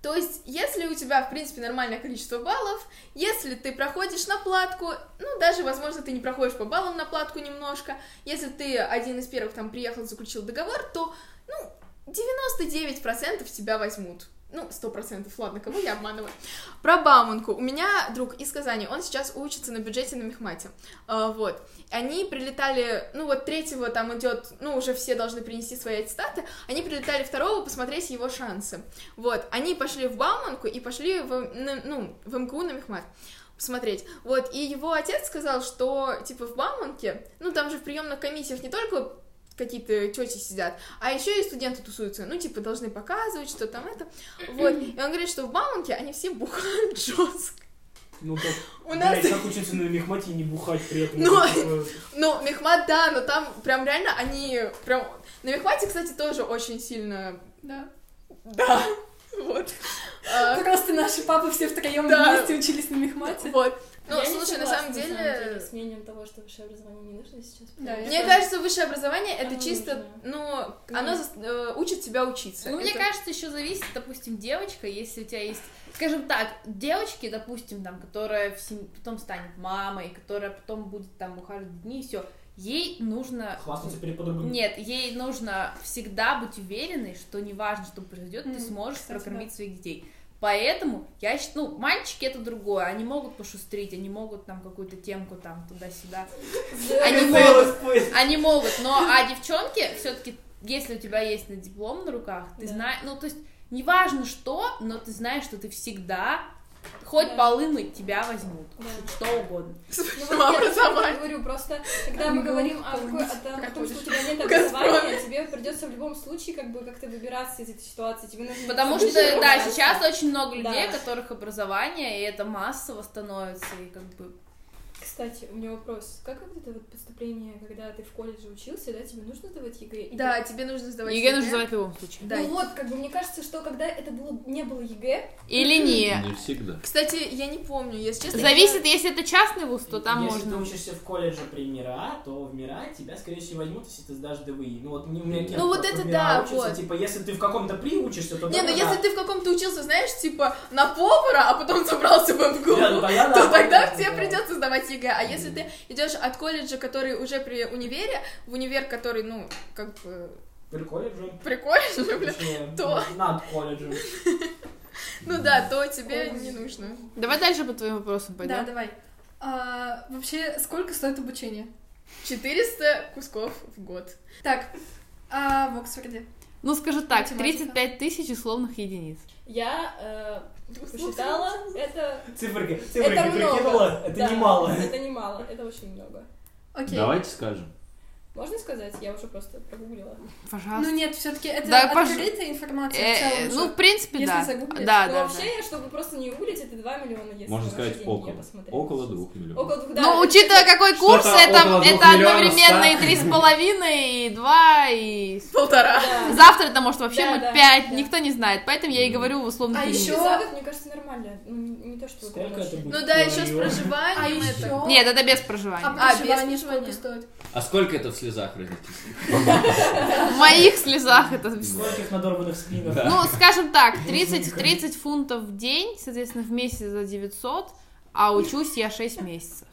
То есть, если у тебя, в принципе, нормальное количество баллов, если ты проходишь на платку, ну, даже, возможно, ты не проходишь по баллам на платку немножко, если ты один из первых там приехал, заключил договор, то, ну, 99% тебя возьмут. Ну, сто процентов, ладно, кого я обманываю. Про Бауманку. У меня друг из Казани, он сейчас учится на бюджете на Мехмате. А, вот. Они прилетали, ну вот третьего там идет, ну уже все должны принести свои аттестаты, они прилетали второго посмотреть его шансы. Вот. Они пошли в Бауманку и пошли в, на- ну, в МКУ на Мехмат посмотреть. Вот, и его отец сказал, что, типа, в Бауманке, ну, там же в приемных комиссиях не только какие-то тети сидят, а еще и студенты тусуются, ну, типа, должны показывать, что там это, вот, и он говорит, что в Бауманке они все бухают жестко. Ну как, У нас, блядь, как учиться на мехмате и не бухать при этом? Ну, ну, Мехмат, да, но там прям реально они, прям, на Мехмате, кстати, тоже очень сильно, Да. да, вот, А, Просто наши папы все втроем Да. вместе учились на мехмате. вот, ну, Я не слушай, на согласна, самом деле... с мнением того, что высшее образование не нужно сейчас. Да, Мне что- кажется, высшее образование это Оно чисто, нужно. ну, оно зас- э, учит тебя учиться. Ну, мне Это- кажется, еще зависит, допустим, девочка, если у тебя есть, скажем так, девочки, допустим, там, которая в сем- потом станет мамой, которая потом будет там ухаживать дни, все, ей нужно... Хвастаться перед подругами. Нет, ей нужно всегда быть уверенной, что неважно, что произойдет, ты М, сможешь кстати, прокормить своих детей. Поэтому я считаю, ну, мальчики это другое, они могут пошустрить, они могут там какую-то темку там туда-сюда. Они могут, они могут, но а девчонки все-таки, если у тебя есть на диплом на руках, ты Да. знаешь, ну то есть неважно что, но ты знаешь, что ты всегда хоть Да. полы мыть тебя возьмут, Да. что угодно. Ну, я говорю, просто когда мы говорим о, том, о том, что у тебя нет образования, тебе придется в любом случае как бы как-то выбираться из этой ситуации. Тебе нужно Потому что, да, сейчас очень много людей, Да. у которых образование, и это массово становится, и как бы... Кстати, у меня вопрос. Как вот это вот поступление, когда ты в колледже учился, да, тебе нужно сдавать ЕГЭ? Да, тебе нужно сдавать ЕГЭ нужно сдавать в любом случае. Да. Ну вот, как бы мне кажется, что когда это было, не было ЕГЭ, Или не. Не всегда. Кстати, я не помню, если честно. Зависит, если это частный вуз, то там если можно. ты учишься в колледже при МИРА, то в МИРА тебя, скорее всего, возьмут, если ты сдашь ДВИ. Ну вот у меня Кен Ну, вот это да, учится, вот. Типа, если ты в каком-то при учишься, то Не, ну тогда если ты в каком-то учился, знаешь, типа на повара, а потом собрался в МГУ, ну тогда то тогда да, тебе придется сдавать ЕГЭ. А если ты идешь от колледжа, который уже при универе, в универ, который, ну, как бы При колледже. при колледже, блин, то- Над колледжем. ну да, то тебе не нужно. Давай дальше по твоим вопросам Да, пойдем. давай. А, вообще, сколько стоит обучение? 400 кусков в год. Так, а в Оксфорде? Ну, скажу так, Математика. 35 тысяч условных единиц. я э, посчитала, это... Циферки, Это циферки много. прикинула, это Да, немало. Это немало, это очень много. Окей. Давайте скажем. Можно сказать? Я уже просто прогуглила. Пожалуйста. Ну нет, все-таки это Да, пож- открытая информация Э, в целом. ну, же. в принципе, Если да. загуглить. Да, Но да, вообще, чтобы просто не гуглить, это 2 миллиона, если Можно сказать около. Около двух миллионов. Около двух, да. да. Ну, учитывая какой курс, это, это одновременно и три с половиной, и два, и... Полтора. Да. Завтра это может вообще Да, быть да, пять, да. никто не знает. Поэтому я и говорю в условных А еще- За год, мне кажется, нормально. Ну, не, то, что Сколько это будет? Ну да, еще с проживанием А это. еще... Нет, это без проживания. А А, без сколько проживания. стоит? А сколько это в слезах родителей? В моих слезах это... Скольких надорванных спинах? Да. Ну, скажем так, 30, 30 фунтов в день, соответственно, в месяц за 900, а учусь я 6 месяцев.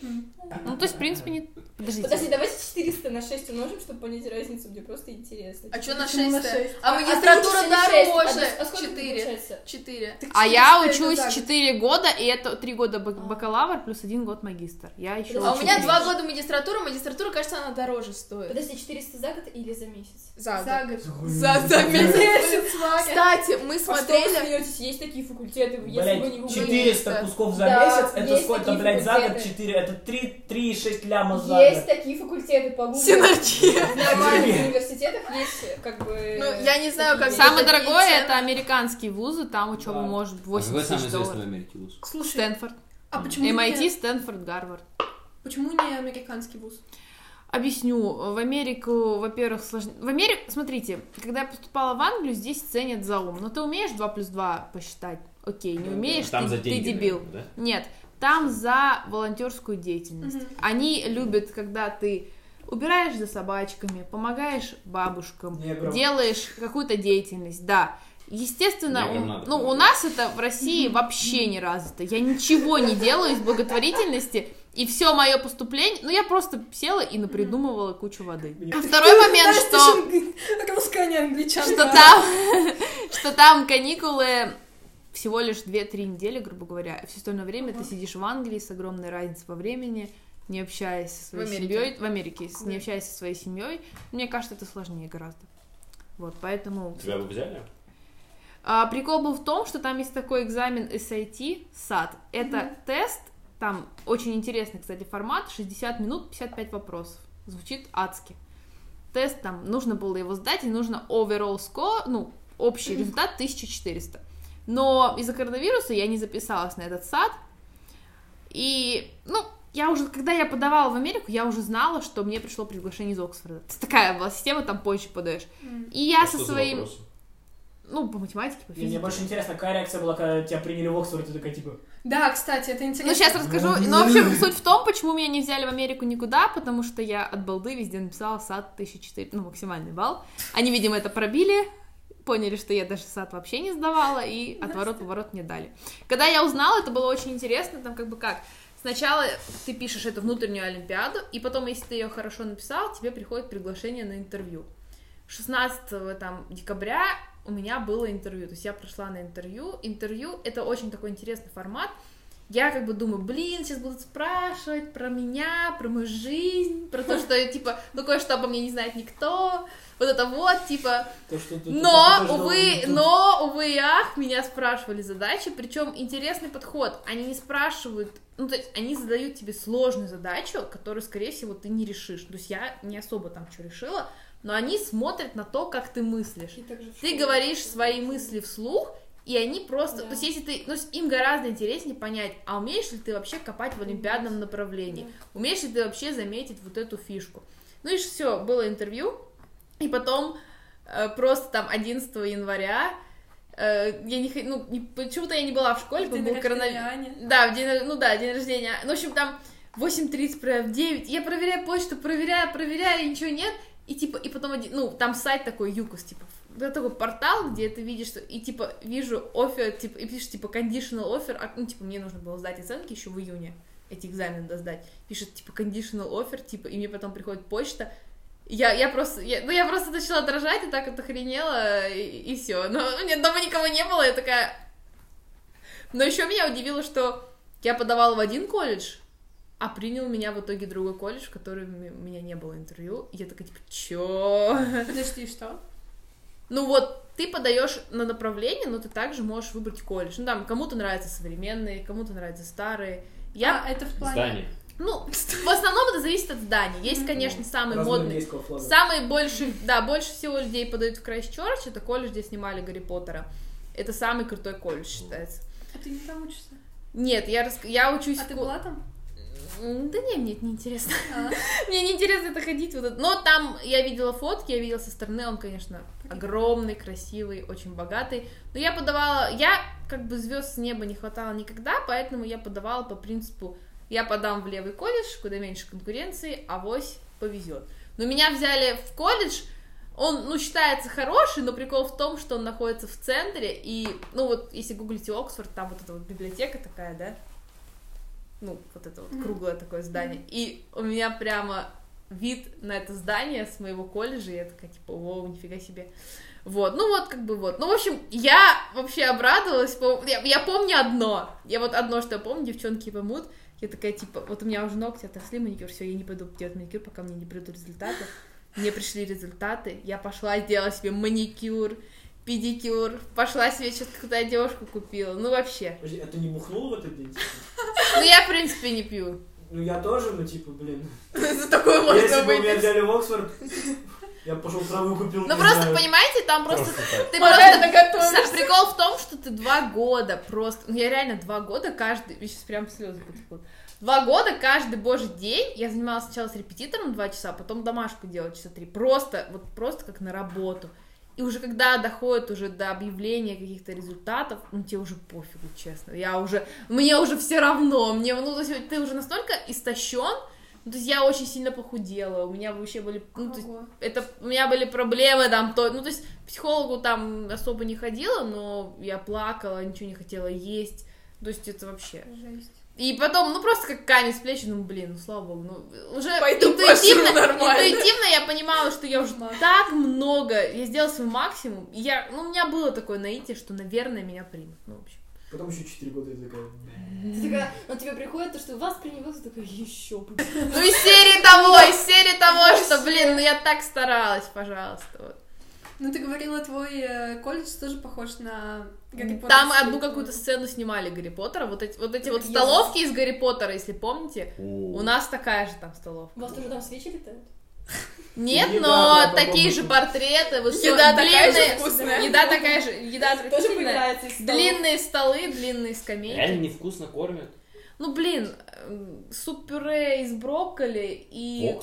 Ну, то есть, в принципе, не... Подождите. Подожди, давайте 400 на 6 умножим, чтобы понять разницу, мне просто интересно. А что на Почему на 6 шесть? А ты магистратура а дороже. до- а это 4. получается? 4. А я 400 это учусь за год. 4 года, и это 3 года бак- бакалавр плюс 1 год магистр. Я еще А у меня 2 года магистратура, магистратура, кажется, она дороже стоит. Подожди, 400 за год или за месяц? За За год. год. За, за месяц. Кстати, мы А что вы смотрели... Есть такие факультеты, если вы не Блять, гуглите. 400 кусков за месяц, это сколько, блядь, за год? факультеты. 4, это 3, 3,6 ляма за Есть год. такие факультеты, погуглите. Синергия. В нормальных университетах есть, как бы... Ну, я не знаю, как Самое дорогое цены. это американские вузы, там учеба Да. может А 8 какой самый тысяч известный в долларов. Америке вуз? Слушай, Стэнфорд. а почему MIT, не, Стэнфорд, Гарвард. почему не американский вуз? Объясню. В Америку, во-первых, сложнее. В Америку, смотрите, когда я поступала в Англию, здесь ценят за ум. Но ты умеешь 2 плюс 2 посчитать? Окей, не умеешь, Там ты, за ты деньги, дебил. наверное, да? Нет, там за волонтерскую деятельность. Мгм. Они любят, когда ты убираешь за собачками, помогаешь бабушкам, Неграм. делаешь какую-то деятельность, да. Естественно, у- ну, у нас это в России вообще не развито. Я ничего не делаю из благотворительности, и все мое поступление, ну, я просто села и напридумывала кучу воды. А второй момент, что... Не что там, что там каникулы всего лишь 2-3 недели, грубо говоря, все остальное время ты сидишь в Англии с огромной разницей во времени, не общаясь со своей семьей, в Америке, с- не общаясь со своей семьей, мне кажется, это сложнее гораздо. Вот, поэтому... Тебя бы взяли? А, прикол был в том, что там есть такой экзамен SAT, SAT. Это тест, там очень интересный, кстати, формат, 60 минут, 55 вопросов. Звучит адски. Тест там, нужно было его сдать, и нужно overall score, ну, общий результат 1400. Но из-за коронавируса я не записалась на этот сад. И, ну, я уже, когда я подавала в Америку, я уже знала, что мне пришло приглашение из Оксфорда. Такая была система, там позже подаешь. И я А со своим, ну, по математике, по Мне, физике. больше интересно, какая реакция была, когда тебя приняли в Оксфорд, ты такая, типа, Да, кстати, это интересно. Ну, сейчас расскажу. Ну, в общем, суть в том, почему меня не взяли в Америку никуда, потому что я от балды везде написала сад 1004, ну, максимальный балл. Они, видимо, это пробили, поняли, что я даже сад вообще не сдавала, и отворот-поворот мне дали. Когда я узнала, это было очень интересно, там как бы как... Сначала ты пишешь эту внутреннюю олимпиаду, и потом, если ты ее хорошо написал, тебе приходит приглашение на интервью. 16 там, декабря у меня было интервью, то есть я прошла на интервью. Интервью — это очень такой интересный формат. Я как бы думаю, блин, сейчас будут спрашивать про меня, про мою жизнь, про то, что, типа, ну, кое-что обо мне не знает никто, вот это вот, типа, то, что ты... но, ты увы, но, увы и ах, меня спрашивали задачи, причем интересный подход. Они не спрашивают, ну, то есть они задают тебе сложную задачу, которую, скорее всего, ты не решишь. То есть я не особо там что решила, но они смотрят на то, как ты мыслишь. Ты говоришь свои мысли вслух, и они просто, Да. то есть если ты, ну, им гораздо интереснее понять, а умеешь ли ты вообще копать в олимпиадном направлении, умеешь ли ты вообще заметить вот эту фишку. Ну и все, было интервью, и потом э, просто там 11 января э, я не, ну, не- почему-то я не была в школе, День был коронавирус. Да, в день, ну да, день рождения. Ну, в общем, там 8.30, про- в 9. Я проверяю почту, проверяю, проверяю, ничего нет. И типа, и потом, один, ну, там сайт такой, Юкос, типа, это такой портал, где ты видишь, что, и типа, вижу офер, типа, и пишешь, типа, conditional offer, а, ну, типа, мне нужно было сдать оценки еще в июне, эти экзамены сдать. Пишет, типа, conditional offer, типа, и мне потом приходит почта, я, я просто, я, ну, я просто начала дрожать, и так вот охренела, и, все. Но у меня дома никого не было, я такая... Но еще меня удивило, что я подавала в один колледж, а принял меня в итоге другой колледж, в котором у меня не было интервью. И я такая, типа, чё? Подожди, что? Ну вот, ты подаешь на направление, но ты также можешь выбрать колледж. Ну там, кому-то нравятся современные, кому-то нравятся старые. Я, А, это в плане... Здание. Ну, в основном это зависит от здания. Есть, конечно, Размер модные. английского флага. Самый больше, да, больше всего людей подают в Крайстчерч, это колледж, где снимали Гарри Поттера. Это самый крутой колледж считается. А ты не там учишься? Нет, я, рас... я учусь А в ты была там? Да не, мне это не интересно. А. Мне не интересно это ходить. Вот это. Но там я видела фотки, я видела со стороны, он, конечно, огромный, красивый, очень богатый. Но я подавала, я как бы звезд с неба не хватало никогда, поэтому я подавала по принципу, я подам в левый колледж, куда меньше конкуренции, авось повезет. Но меня взяли в колледж, он, ну, считается хороший, но прикол в том, что он находится в центре, и, ну, вот, если гуглите Оксфорд, там вот эта вот библиотека такая, да, ну, вот это вот круглое такое здание. И у меня прямо вид на это здание с моего колледжа, и я такая, типа, вау, нифига себе. Вот, ну вот, как бы вот. Ну, в общем, я вообще обрадовалась. Я, я помню одно. Я вот одно, что я помню, девчонки поймут. Я такая, типа, вот у меня уже ногти отросли, маникюр, все, я не пойду делать маникюр, пока мне не придут результаты. Мне пришли результаты, я пошла сделала себе маникюр, педикюр, пошла себе что-то какую-то одежку купила, ну вообще. Подожди, а ты не бухнул в этот день? типа? Ну я, в принципе, не пью. Ну я тоже, ну типа, блин. За такое Если можно бы меня взяли в Оксфорд, я пошел траву купил. Ну просто, знаю. понимаете, там просто... Просто. Ты просто... Прикол в том, что ты два года просто... Ну, я реально два года каждый... Сейчас прям слезы потекут. Два года каждый божий день я занималась сначала с репетитором два часа, потом домашку делала часа три. Просто, вот просто как на работу. И уже когда доходит уже до объявления каких-то результатов, ну тебе уже пофигу, честно. Я уже, мне уже все равно, мне, ну, то есть ты уже настолько истощен, Ну, то есть я очень сильно похудела, у меня вообще были, ну, то есть это у меня были проблемы там, то, ну, то есть психологу там особо не ходила, но я плакала, ничего не хотела есть, то есть это вообще. Жесть. И потом, ну, просто как камень с плеч, ну, блин, ну, слава богу, ну, уже Пойду интуитивно, интуитивно я понимала, что я уже так много, я сделала свой максимум, и я, ну, у меня было такое наитие, что, наверное, меня примут, ну, в общем. Потом еще 4 года и такая... Ты такая, ну тебе приходит то, что вас принимают, ты такая, еще бы. Ну, из серии того, из серии того, что, блин, ну, я так старалась, пожалуйста, вот. Ну, ты говорила, твой э, колледж тоже похож на Гарри Поттер. Там одну какую-то сцену снимали Гарри Поттера, вот эти вот, эти вот Я- столовки из Гарри Поттера, если помните, О. у нас такая же там столовка. У вас тоже там свечи летают? Нет, Еда, но да, такие же портреты, высо- Еда такая же длинные- вкусная. Еда такая же, еда Тоже отвратительная. Длинные столы, длинные скамейки. Реально невкусно кормят. Ну, блин, эм, суп-пюре из брокколи и,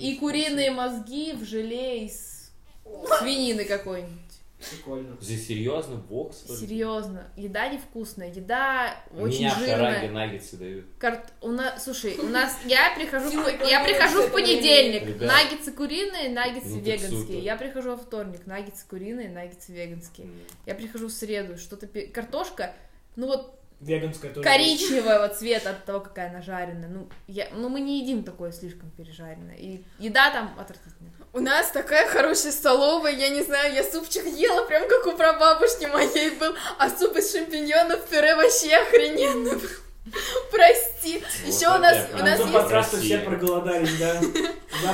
и куриные мозги в желе из свинины какой-нибудь. Прикольно. Здесь серьезно, Оксфорде? Серьезно, еда невкусная, еда очень Меня жирная. наггетсы дают. Карт... У нас, слушай, у нас я прихожу, я прихожу в понедельник, Ребят. наггетсы куриные, наггетсы Ну веганские. Я прихожу во вторник, наггетсы куриные, наггетсы веганские. Я прихожу в среду, что-то картошка, ну вот Веганская тоже. коричневого цвета от того, какая она жареная. Ну, я... ну мы не едим такое слишком пережаренное. И еда там отвратительная. У нас такая хорошая столовая, я не знаю, я супчик ела, прям как у прабабушки моей был, а суп из шампиньонов, пюре вообще охрененно был. Прости. Еще у нас, у нас есть- все проголодались, да.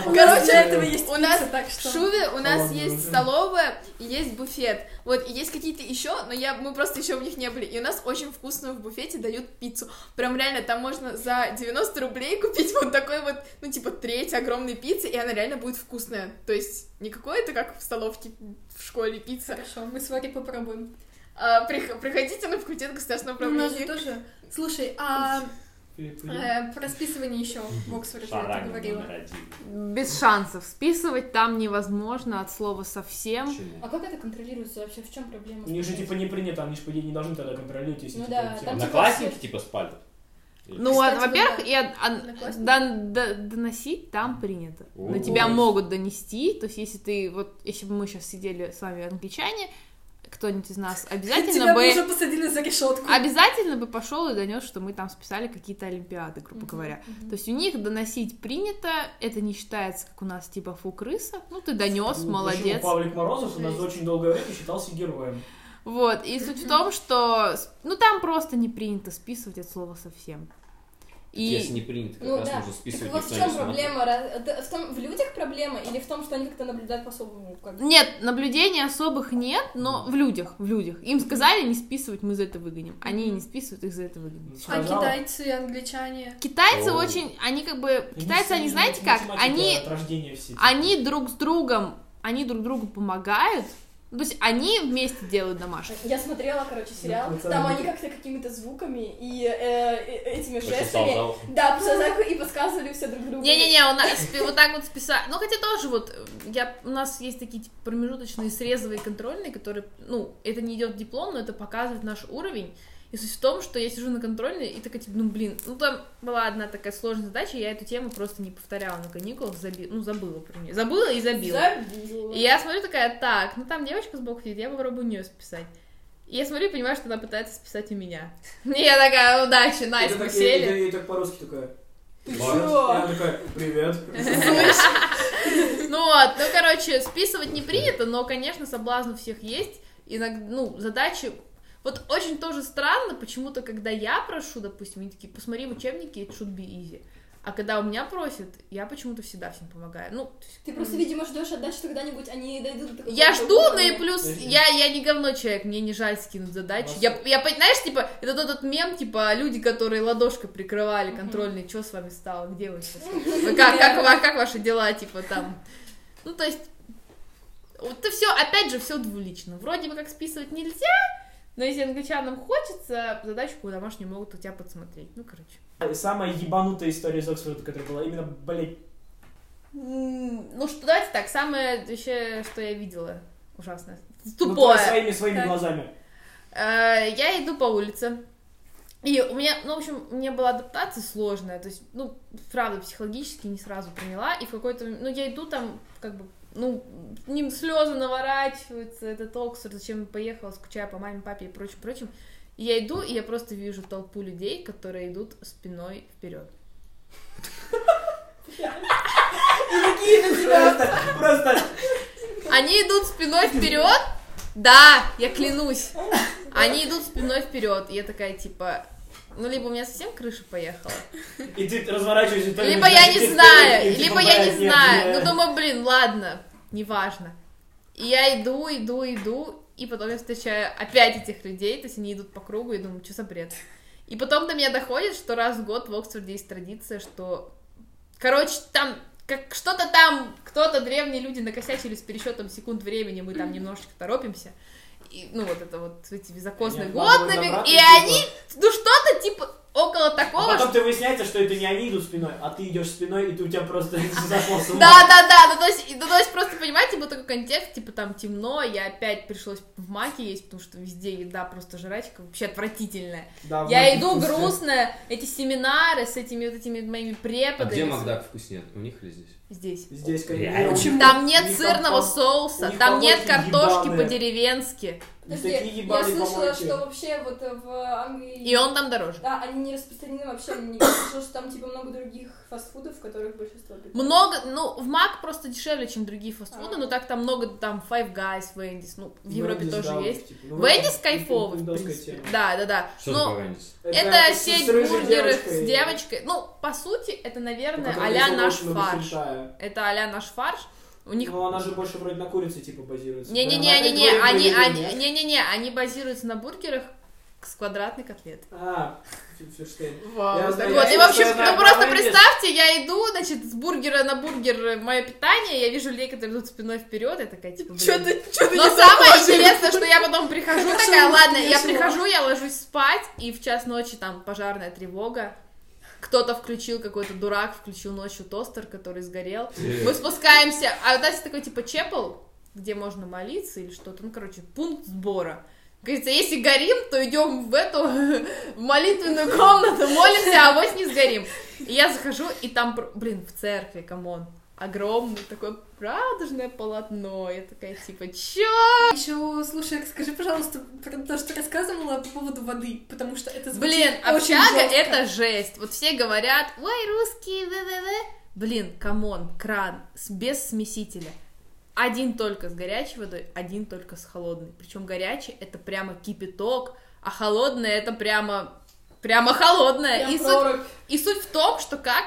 Короче, этого есть у нас так что... Шуве у нас есть столовая и есть буфет. Вот, и есть какие-то еще, но я, мы просто еще в них не были. И у нас очень вкусную в буфете дают пиццу. Прям реально, там можно за 90 рублей купить вот такой вот, ну, типа, треть огромной пиццы, и она реально будет вкусная. То есть, не какое-то, как в столовке в школе пицца. Хорошо, мы с Варей попробуем. А, прих- приходите на факультет государственного У нас же управления. тоже... Слушай, а про списывание еще в Оксфорде ты Шараги говорила. Без шансов. Списывать там невозможно от слова совсем. Почему? А как это контролируется вообще? В чем проблема? У них же типа не принято, они же по идее не должны тогда контролировать, если Ну типа, да, там- Одноклассники типа спалят? Ну, Кстати, а, во-первых, да. и дон- до- доносить там принято. На Ой. тебя могут донести, то есть если ты, вот, если бы мы сейчас сидели с вами англичане, кто-нибудь из нас обязательно Тебя бы уже посадили за решетку. Обязательно бы пошел и донес, что мы там списали какие-то олимпиады, грубо Мгм, говоря. мгм. То есть у них доносить принято, это не считается, как у нас, типа, фу, крыса. Ну, ты донес, Ну, молодец. почему Павлик Морозов у нас очень долгое время считался героем. Вот, и суть в том, что, ну, там просто не принято списывать от слова совсем. И... Если не принято, как Ну раз да. нужно Так списывать вот в чем проблема? В, том, в людях проблема или в том, что они как-то наблюдают по-особому? Как... Нет, наблюдений особых нет, но в людях, в людях. Им сказали не списывать, мы за это выгоним. Они не списывают, их за это выгоним. А Сказала. китайцы, англичане? Китайцы О. очень, они как бы, Они китайцы, они знаете как, они, от рождения все. они друг с другом, они друг другу помогают, ну, то есть они вместе делают домашку. Я смотрела, короче, сериал. Ну, Там они как-то какими-то звуками и э, э, этими жестами. Да, посадку и подсказывали все друг другу. Не-не-не, у нас вот так вот списать. Ну, хотя тоже вот, э, я, у нас есть такие типа, промежуточные срезовые контрольные, которые, ну, это не идет в диплом, но это показывает наш уровень. И суть в том, что я сижу на контрольной и такая, типа, ну, блин, ну, там была одна такая сложная задача, я эту тему просто не повторяла на каникулах, заби... ну, забыла про нее. Забыла и забила. Забила. И я смотрю такая, так, ну, там девочка сбоку сидит, я попробую у нее списать. И я смотрю и понимаю, что она пытается списать у меня. И я такая, удачи, Настя, мы так- сели. И, так по-русски такая. И она такая, привет. Ну вот, ну, короче, списывать не принято, но, конечно, соблазн у всех есть. Иногда, ну, задачи... Вот очень тоже странно, почему-то, когда я прошу, допустим, они такие, посмотри в учебнике, it should be easy. А когда у меня просят, я почему-то всегда всем помогаю. Ну, Ты просто, видимо, ждешь отдачи, что когда-нибудь они дойдут до такого я жду, ну и плюс я, я не говно человек, мне не жаль скинуть задачу. Я, я, знаешь, типа, это тот, тот мем, типа, люди, которые ладошкой прикрывали контрольные, что с вами стало, где вы сейчас? Вы как, как, как ваши дела, типа, там? Ну, то есть, вот это все, опять же, все двулично. Вроде бы как списывать нельзя, но если англичанам хочется, задачку домашнюю могут у тебя подсмотреть. Ну, короче. Самая ебанутая история из Оксфорда, которая была именно, блядь, Ну, что, давайте так, самое вообще, что я видела ужасное. ну, Тупое. твоя- своими своими Так. глазами. Э, Я иду по улице, И у меня, ну, в общем, у меня была адаптация сложная, то есть, ну, правда, психологически не сразу поняла, и в какой-то, ну, я иду там, как бы, ну, ним слезы наворачиваются, этот Оксфорд, зачем я поехала, скучаю по маме, папе и прочим, прочим. И я иду, и я просто вижу толпу людей, которые идут спиной вперед. Просто, просто. Они идут спиной вперед, да, я клянусь. Они идут спиной вперед. И я такая, типа, ну, либо у меня совсем крыша поехала, И ты разворачиваешься. либо я не знаю, либо я не «Блядь, нет, знаю. нет». Ну, думаю, блин, ладно, неважно. И я иду, иду, иду, и потом я встречаю опять этих людей, то есть они идут по кругу, и думаю, что за бред. И потом до меня доходит, что раз в год в Оксфорде есть традиция, что... Короче, там как что-то там, кто-то, древние люди накосячили с пересчетом секунд времени, мы там немножечко торопимся. И, ну, вот это вот эти високосные Они год откладывают набег- обратно, И типа. они, ну, что-то типа около такого, А потом ты выясняется, что это не они идут спиной, а ты идешь спиной, и ты у тебя просто запал с ума. Да, да, да, ну то есть, ну, то есть просто понимаете, был такой контекст, типа там темно, я опять пришлось в маке есть, потому что везде еда просто жрачка вообще отвратительная. Да, Я иду вкусно. грустная, эти семинары с этими вот этими моими А преподами. где Макдак вкуснее? У них или здесь? Здесь. Здесь, конечно. Там нет сырного соуса, там нет картошки по-деревенски, Подожди, я ебаные слышала, помойки. что вообще вот в Англии... и он там дороже. Да, они не распространены вообще. не- Я слышала, что там типа много других фастфудов, в которых большинство питается. Много, ну, в Мак просто дешевле, чем другие фастфуды, А. но так там много, там Five Guys, Wendy's, ну, в Европе Wendy's, тоже да, есть. типа, ну, Wendy's это кайфовый, в принципе. тема. Да, да, да. Что Но такое это с- сеть бургеров девочкой, с девочкой. Ну, по сути, это, наверное, а-ля весила наш фарш. Это а-ля наш фарш. У них Ну, она же больше вроде на курице, типа, базируется. Не-не-не-не-не, Прям они, опять они, говорю, не-не-не, они базируются на бургерах с квадратной котлеты. А. Вау, Я Вот, я и в общем, ну про просто представьте, я иду, значит, с бургера на бургер мое питание, я вижу людей, которые идут спиной вперед, я такая, типа, блин. Чё ты, чё ты Но не самое интересное, что я потом прихожу, такая, ладно, я прихожу, я ложусь спать, и в час ночи там пожарная тревога, кто-то включил, какой-то дурак включил ночью тостер, который сгорел. Мы спускаемся, а вот есть такой типа chapel, где можно молиться или что-то, ну, короче, пункт сбора. Говорится, если горим, то идем в эту в молитвенную комнату, молимся, а авось не сгорим. И я захожу, и там, блин, в церкви, come on, огромное такое радужное полотно. Я такая, типа, чё? Еще, слушай, расскажи, пожалуйста, про то, что рассказывала по поводу воды, потому что это звучит Блин, очень общага жестко. это жесть. Вот все говорят, ой, русские, да-да-да. Блин, come on, кран без смесителя. Один только с горячей водой, один только с холодной. Причем горячий это прямо кипяток, а холодное это прямо прямо холодное. Прям И суть, и суть в том, что как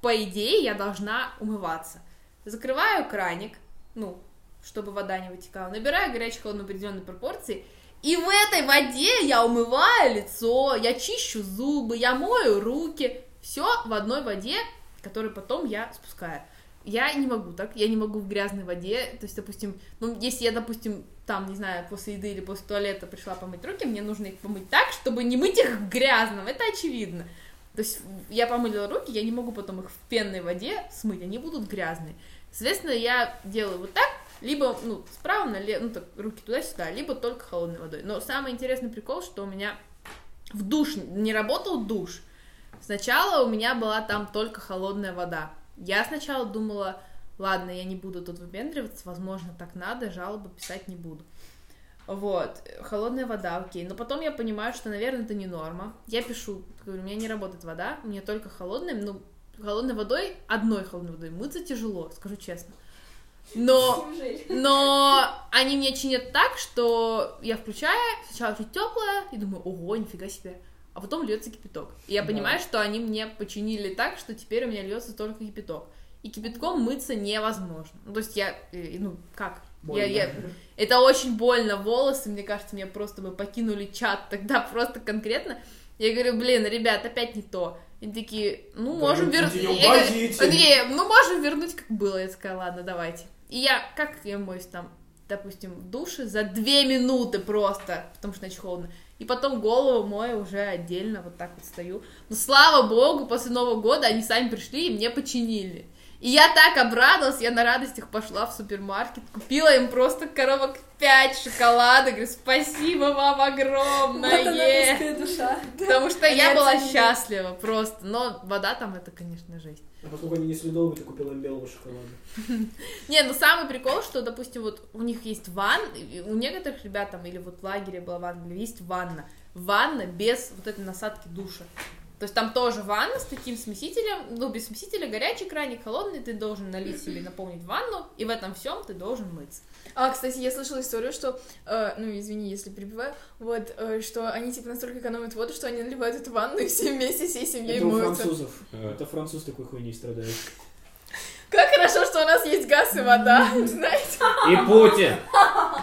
по идее я должна умываться. Закрываю краник, ну, чтобы вода не вытекала, набираю горячую холодную в определенной пропорции, и в этой воде я умываю лицо, я чищу зубы, я мою руки, все в одной воде, которую потом я спускаю. Я не могу так, я не могу в грязной воде, то есть, допустим, ну, если я, допустим, там, не знаю, после еды или после туалета пришла помыть руки, мне нужно их помыть так, чтобы не мыть их в грязном, это очевидно. То есть я помыла руки, я не могу потом их в пенной воде смыть, они будут грязные. Соответственно, я делаю вот так, либо, ну, справа налево, ну, так, руки туда-сюда, либо только холодной водой. Но самый интересный прикол, что у меня в душ не работал душ. Сначала у меня была там только холодная вода. Я сначала думала, ладно, я не буду тут выпендриваться, возможно, так надо, жалобы писать не буду. Вот, холодная вода, окей. Но потом я понимаю, что, наверное, это не норма. Я пишу, говорю, у меня не работает вода, у меня только холодная, ну, холодной водой, одной холодной водой мыться тяжело, скажу честно. Но, но они мне чинят так, что я включаю, сначала чуть теплая, и думаю, ого, нифига себе. А потом льется кипяток. И я Да. понимаю, что они мне починили так, что теперь у меня льется только кипяток. И кипятком мыться невозможно. Ну, то есть я, э, ну, как? Я, я, это очень больно, волосы, мне кажется, меня просто бы покинули чат тогда просто конкретно. Я говорю, блин, ребят, опять не то. И такие, ну, Да можем вернуть. ну, можем вернуть, как было. Я такая, ладно, давайте. И я, как я моюсь там, допустим, в душе за две минуты просто, потому что значит холодно. И потом голову мою уже отдельно, вот так вот стою. Но слава богу, после Нового года они сами пришли и мне починили. И я так обрадовалась, я на радостях пошла в супермаркет, купила им просто коробок 5 шоколада, говорю, спасибо вам огромное. Вот она, душа. Потому что я была счастлива просто. Но вода там это, конечно, жесть. А поскольку они несли долго, ты купила им белого шоколада. Не, ну самый прикол, что, допустим, вот у них есть ванна, у некоторых ребят там, или вот в лагере была ванна, есть ванна. Ванна без вот этой насадки душа. То есть там тоже ванна с таким смесителем, ну, без смесителя, горячий краник, холодный, ты должен налить себе, наполнить ванну, и в этом всем ты должен мыться. А, кстати, я слышала историю, что, э, ну, извини, если перебиваю, вот, э, что они, типа, настолько экономят воду, что они наливают эту ванну, и все вместе, всей семьей Это у моются. французов. Это француз такой хуйней страдает. Как хорошо, что у нас есть газ и вода, знаете? И Путин!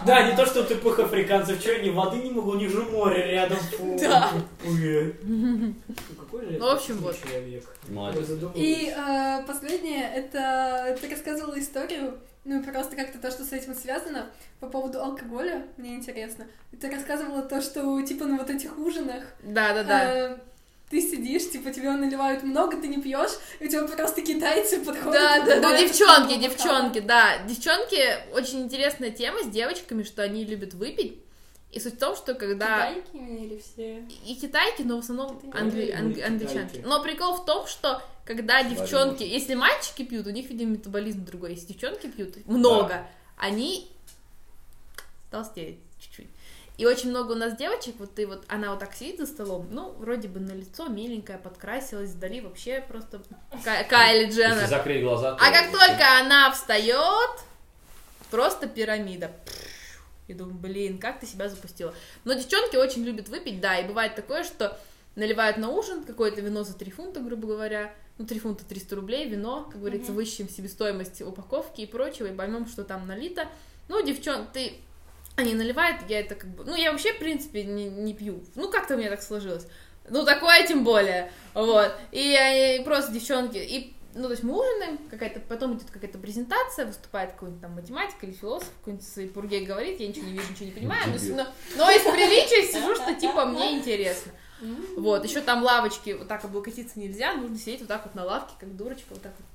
Да, не то, что тупых африканцев, что они воды не могут, у них же море рядом. Фу. Да. Ну, Какой же Ну, в общем, вот. человек. Молодец. И э, последнее, это ты рассказывала историю, ну просто как-то то, что с этим связано, по поводу алкоголя, мне интересно. Ты рассказывала то, что типа на вот этих ужинах Да-да-да. э, ты сидишь, типа тебе наливают много, ты не пьешь, и у тебя просто китайцы подходят. Да, и да, Ну, девчонки, девчонки, да. Девчонки, очень интересная тема с девочками, что они любят выпить. И суть в том, что когда... Китайки или все? И китайки, но в основном англи- анг- Китайки. англичанки. Но прикол в том, что когда девчонки, если мальчики пьют, у них, видимо, метаболизм другой. Если девчонки пьют много, они толстеют. И очень много у нас девочек, вот ты вот, она вот так сидит за столом, ну, вроде бы на лицо миленькая, подкрасилась, вдали вообще просто Ка- Кайли Если Дженнер. закрыть глаза, то... А как только она встает, просто пирамида. И думаю, блин, как ты себя запустила. Но девчонки очень любят выпить, да, и бывает такое, что наливают на ужин какое-то вино за 3 фунта, грубо говоря, ну, 3 фунта 300 рублей, вино, как говорится, Мгм. высчем себестоимость упаковки и прочего, и поймем, что там налито. Ну, девчон, ты... Они наливают, я это как бы... Ну, я вообще, в принципе, не, не пью. Ну, как-то у меня так сложилось. Ну, такое тем более. Вот. И, э, просто девчонки... И, ну, то есть мы ужинаем, какая-то, потом идет какая-то презентация, выступает какой-нибудь там математик или философ, какой-нибудь своей пурге говорит, я ничего не вижу, ничего не понимаю, но, но, но из приличия сижу, что типа мне интересно. Вот, еще там лавочки, вот так облокотиться нельзя, нужно сидеть вот так вот на лавке, как дурочка, вот так вот.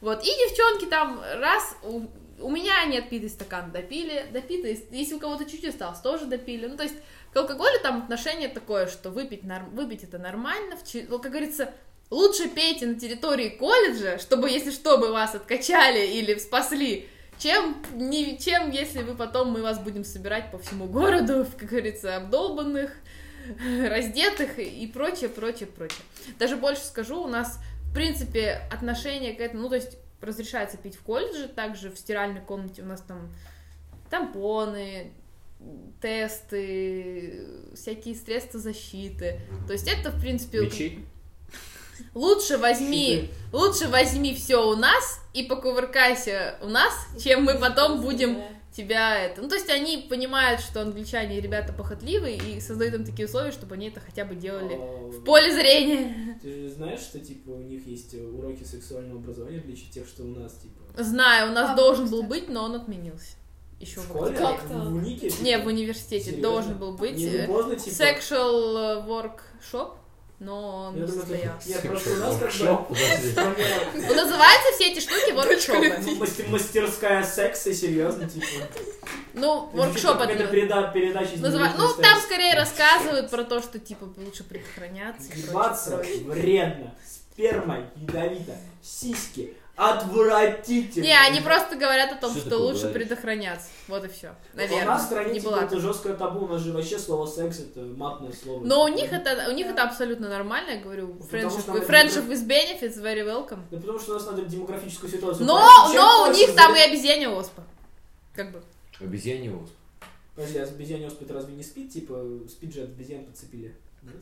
Вот, и девчонки там раз, у, у меня не отпитый стакан допили, допитый, если у кого-то чуть-чуть осталось, тоже допили. Ну, то есть к алкоголю там отношение такое, что выпить, норм- выпить это нормально, в как говорится, лучше пейте на территории колледжа, чтобы, если что, мы вас откачали или спасли, чем, не, чем если вы потом мы вас будем собирать по всему городу, как говорится, обдолбанных, раздетых и прочее, прочее, прочее. Даже больше скажу, у нас, принципе, отношение к этому, ну, то есть разрешается пить в колледже, также в стиральной комнате у нас там тампоны, тесты, всякие средства защиты. То есть это, в принципе, Мечи? лучше возьми, лучше возьми все у нас и покувыркайся у нас, чем мы потом будем тебя это. Ну, то есть они понимают, что англичане ребята похотливые и создают им такие условия, чтобы они это хотя бы делали А, в поле зрения. Ты же знаешь, что типа у них есть уроки сексуального образования, в отличие от тех, что у нас, типа. Знаю, у нас А, должен был быть, но он отменился. Еще В в школе? Как-то. В унике? Не, в университете Серьезно? должен был быть Не э, поздно, типа. sexual workshop, но он Я не думаю, это- состоялся. Нет, просто у нас как бы... Ну, Называются все эти штуки воркшопы. Мастер- Мастерская секса, серьезно, типа. Ну, Это воркшоп это переда- передача. Ну, там скорее рассказывают про то, что, типа, лучше предохраняться. Ебаться вредно, сперма ядовито, сиськи отвратительно. Не, они просто говорят о том, Что что, лучше говоришь? предохраняться. Вот и все. У Наверное. нас в стране не типа, была. это жесткое табу, у нас же вообще слово секс это матное слово. Но у них это, у них это абсолютно нормально, я говорю. Потому Friendship, что мы- friendship with benefits, very welcome. Да потому что у нас надо демографическую ситуацию. Но, но у них там и обезьяне оспа. Как бы. Обезьяний ус. Подожди, а обезьяне оспит разве не спит? Типа, спит же от обезьян подцепили. Нет?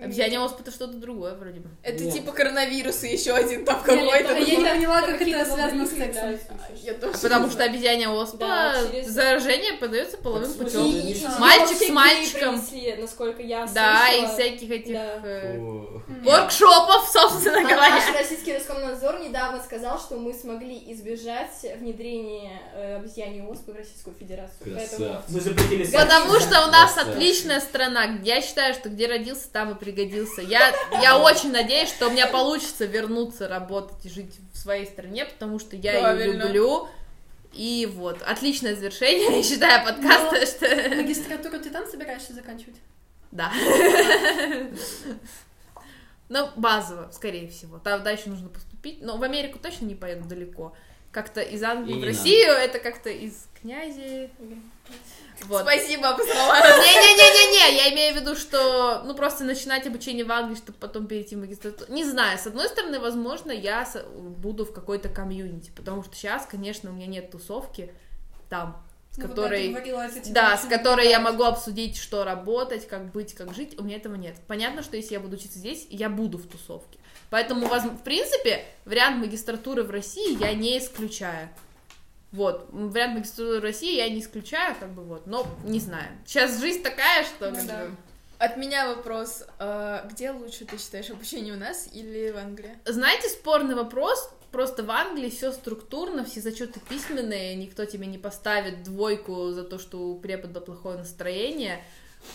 Обезьяне оспа это что-то другое, вроде бы. Это Нет. типа коронавирус и еще один там какой-то. Я не поняла, как это связано с сексом. появляются. Я тоже. Потому что обезьяне оспа Да, через- заражение подается половым путем. Мальчик с мальчиком. принесли, насколько я Да, и всяких этих Да. э, воркшопов, собственно А говоря. Наш российский Роскомнадзор недавно сказал, что мы смогли избежать внедрения э, обезьяньей оспы в Российскую Федерацию. Потому что у нас отличная страна. Я считаю, что где родился, там и пригодился. Я, я очень надеюсь, что у меня получится вернуться работать и жить в своей стране, потому что я ее Правильно. люблю. И вот, отличное завершение, я считаю, подкаста, что... Магистратуру ты там собираешься заканчивать? Да. Ну, базово, скорее всего. Там дальше нужно поступить. Но в Америку точно не поеду далеко. Как-то из Англии в Россию, это как-то из князи. Вот. Спасибо, обосновала. Не-не-не-не-не, я имею в виду, что, ну, просто начинать обучение в Англии, чтобы потом перейти в магистратуру. Не знаю, с одной стороны, возможно, я с- буду в какой-то комьюнити, потому что сейчас, конечно, у меня нет тусовки там, с Ну, которой... говорила, тебе Да, с которой я могу обсудить, что работать, как быть, как жить. У меня этого нет. Понятно, что если я буду учиться здесь, я буду в тусовке. Поэтому, в принципе, вариант магистратуры в России я не исключаю. Вот, вариант магистратуры России я не исключаю, как бы вот, но не знаю. Сейчас жизнь такая, что Ну да. бы- От меня вопрос. э, Где лучше, ты считаешь, обучение у нас или в Англии? Знаете, спорный вопрос. Просто в Англии все структурно, все зачеты письменные, никто тебе не поставит двойку за то, что у препода плохое настроение.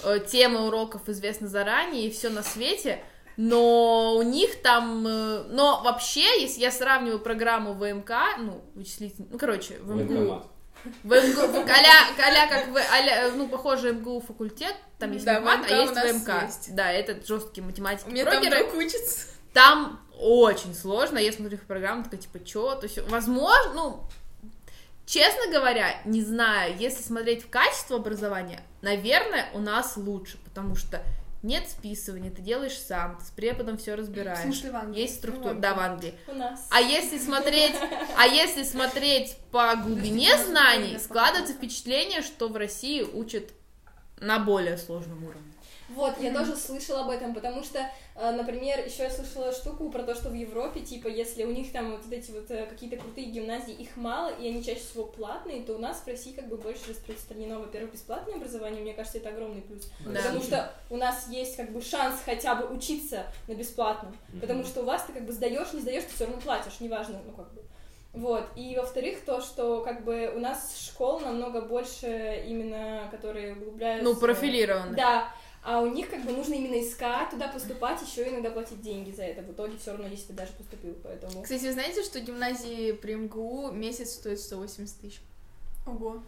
Э, Темы уроков известны заранее, и все на свете. Но у них там... э, Но вообще, если я сравниваю программу ВМК, ну, вычислительный... Ну, короче, в МГУ... Военкомат. В МГУ, а-ля, а-ля как в, а-ля, ну, похоже, МГУ факультет, там есть Да, ВМК а есть ВМК. есть. Да, это жесткие математики. У меня там прогеры. друг учится. Там очень сложно, я смотрю их программу, такая, типа, чё, то есть, возможно, ну, честно говоря, не знаю, если смотреть в качество образования, наверное, у нас лучше, потому что нет списывания, ты делаешь сам, ты с преподом все В разбираешь. смысле, в Англии? Есть структура, да, в Англии. У нас. А если смотреть, а если смотреть по глубине знаний, складывается впечатление, что в России учат на более сложном уровне. Вот, я тоже слышала об этом, потому что, например, еще я слышала штуку про то, что в Европе, типа, если у них там вот эти вот э, какие-то крутые гимназии, их мало, и они чаще всего платные, то у нас в России как бы больше распространено, во-первых, бесплатное образование, мне кажется, это огромный плюс. Да. Потому что у нас есть как бы шанс хотя бы учиться на бесплатном. Потому что у вас ты как бы сдаешь, не сдаешь, ты все равно платишь, неважно, ну как бы. Вот. И во-вторых, то, что как бы у нас школ намного больше именно, которые углубляются. Ну, профилированно. Да. А у них как бы нужно именно искать, туда поступать, еще иногда платить деньги за это. В итоге все равно, если ты даже поступил, поэтому. Кстати, вы знаете, что гимназии при МГУ месяц стоит 180 тысяч? Ого.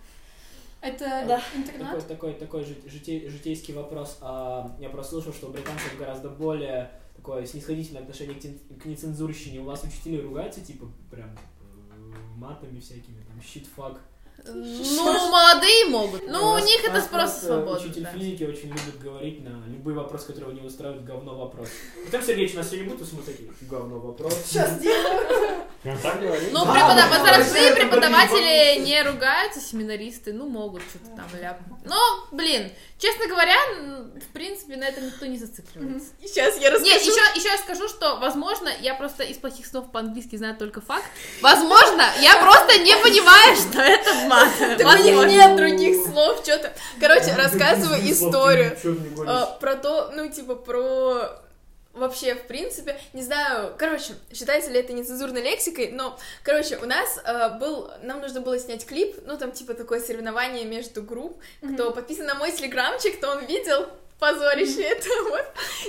Это Да. интернат? Такой, такой, такой жи- житей- житейский вопрос. А, я прослушал, что у британцев гораздо более такое снисходительное отношение к, к нецензурщине. У вас учителя ругаются, типа, прям э, матами всякими, там, щит, фак. Ну, молодые могут. Ну, у них это просто свободно. Учитель физики очень любит говорить на любой вопрос, который его не устраивает, говно вопрос. Потом Сергеевич, у нас сегодня будет, мы такие, говно вопрос. Сейчас говорит? Ну, Да, препода- да, возрастные да. преподаватели не ругаются, семинаристы, ну, могут что-то там ляпнуть. Но, блин, честно говоря, в принципе, на этом никто не зацикливается. Сейчас я расскажу. Нет, еще, еще я скажу, что, возможно, я просто из плохих слов по-английски знаю только факт. Возможно, я просто не понимаю, что это мат. Так у них нет других слов, что-то. Короче, рассказываю историю. э, про то, ну, типа, про вообще, в принципе, не знаю, короче, считается ли это нецензурной лексикой, но, короче, у нас э, был, нам нужно было снять клип, ну, там, типа, такое соревнование между групп, кто подписан на мой телеграмчик, то он видел позорище это, вот.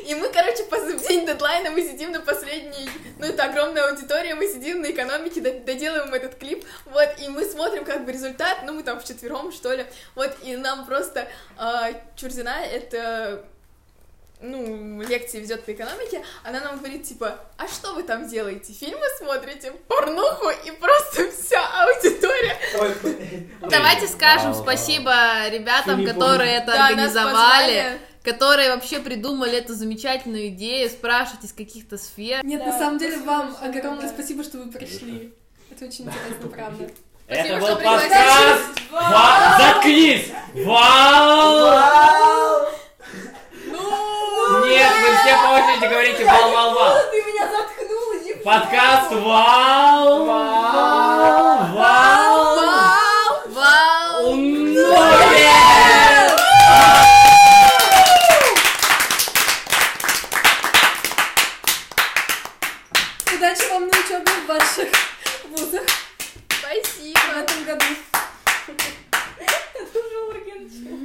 И мы, короче, по в день дедлайна мы сидим на последней, ну, это огромная аудитория, мы сидим на экономике, до- доделываем этот клип, вот, и мы смотрим, как бы, результат, ну, мы там вчетвером, что ли, вот, и нам просто э, Чурзина, это ну, лекции ведет по экономике, она нам говорит, типа, а что вы там делаете? Фильмы смотрите? Порнуху? И просто вся аудитория. Давайте скажем Вау, спасибо ребятам, которые это организовали, которые вообще придумали эту замечательную идею, спрашивать из каких-то сфер. Нет, Да, на самом деле вам огромное да. спасибо, что вы пришли. Это очень интересно, правда. Это Спасибо, был что пригласили. подкаст. Заткнись! Вау! Нет, вы все по очереди говорите вал-вал-вал. Ты меня заткнул, Подкаст Вау!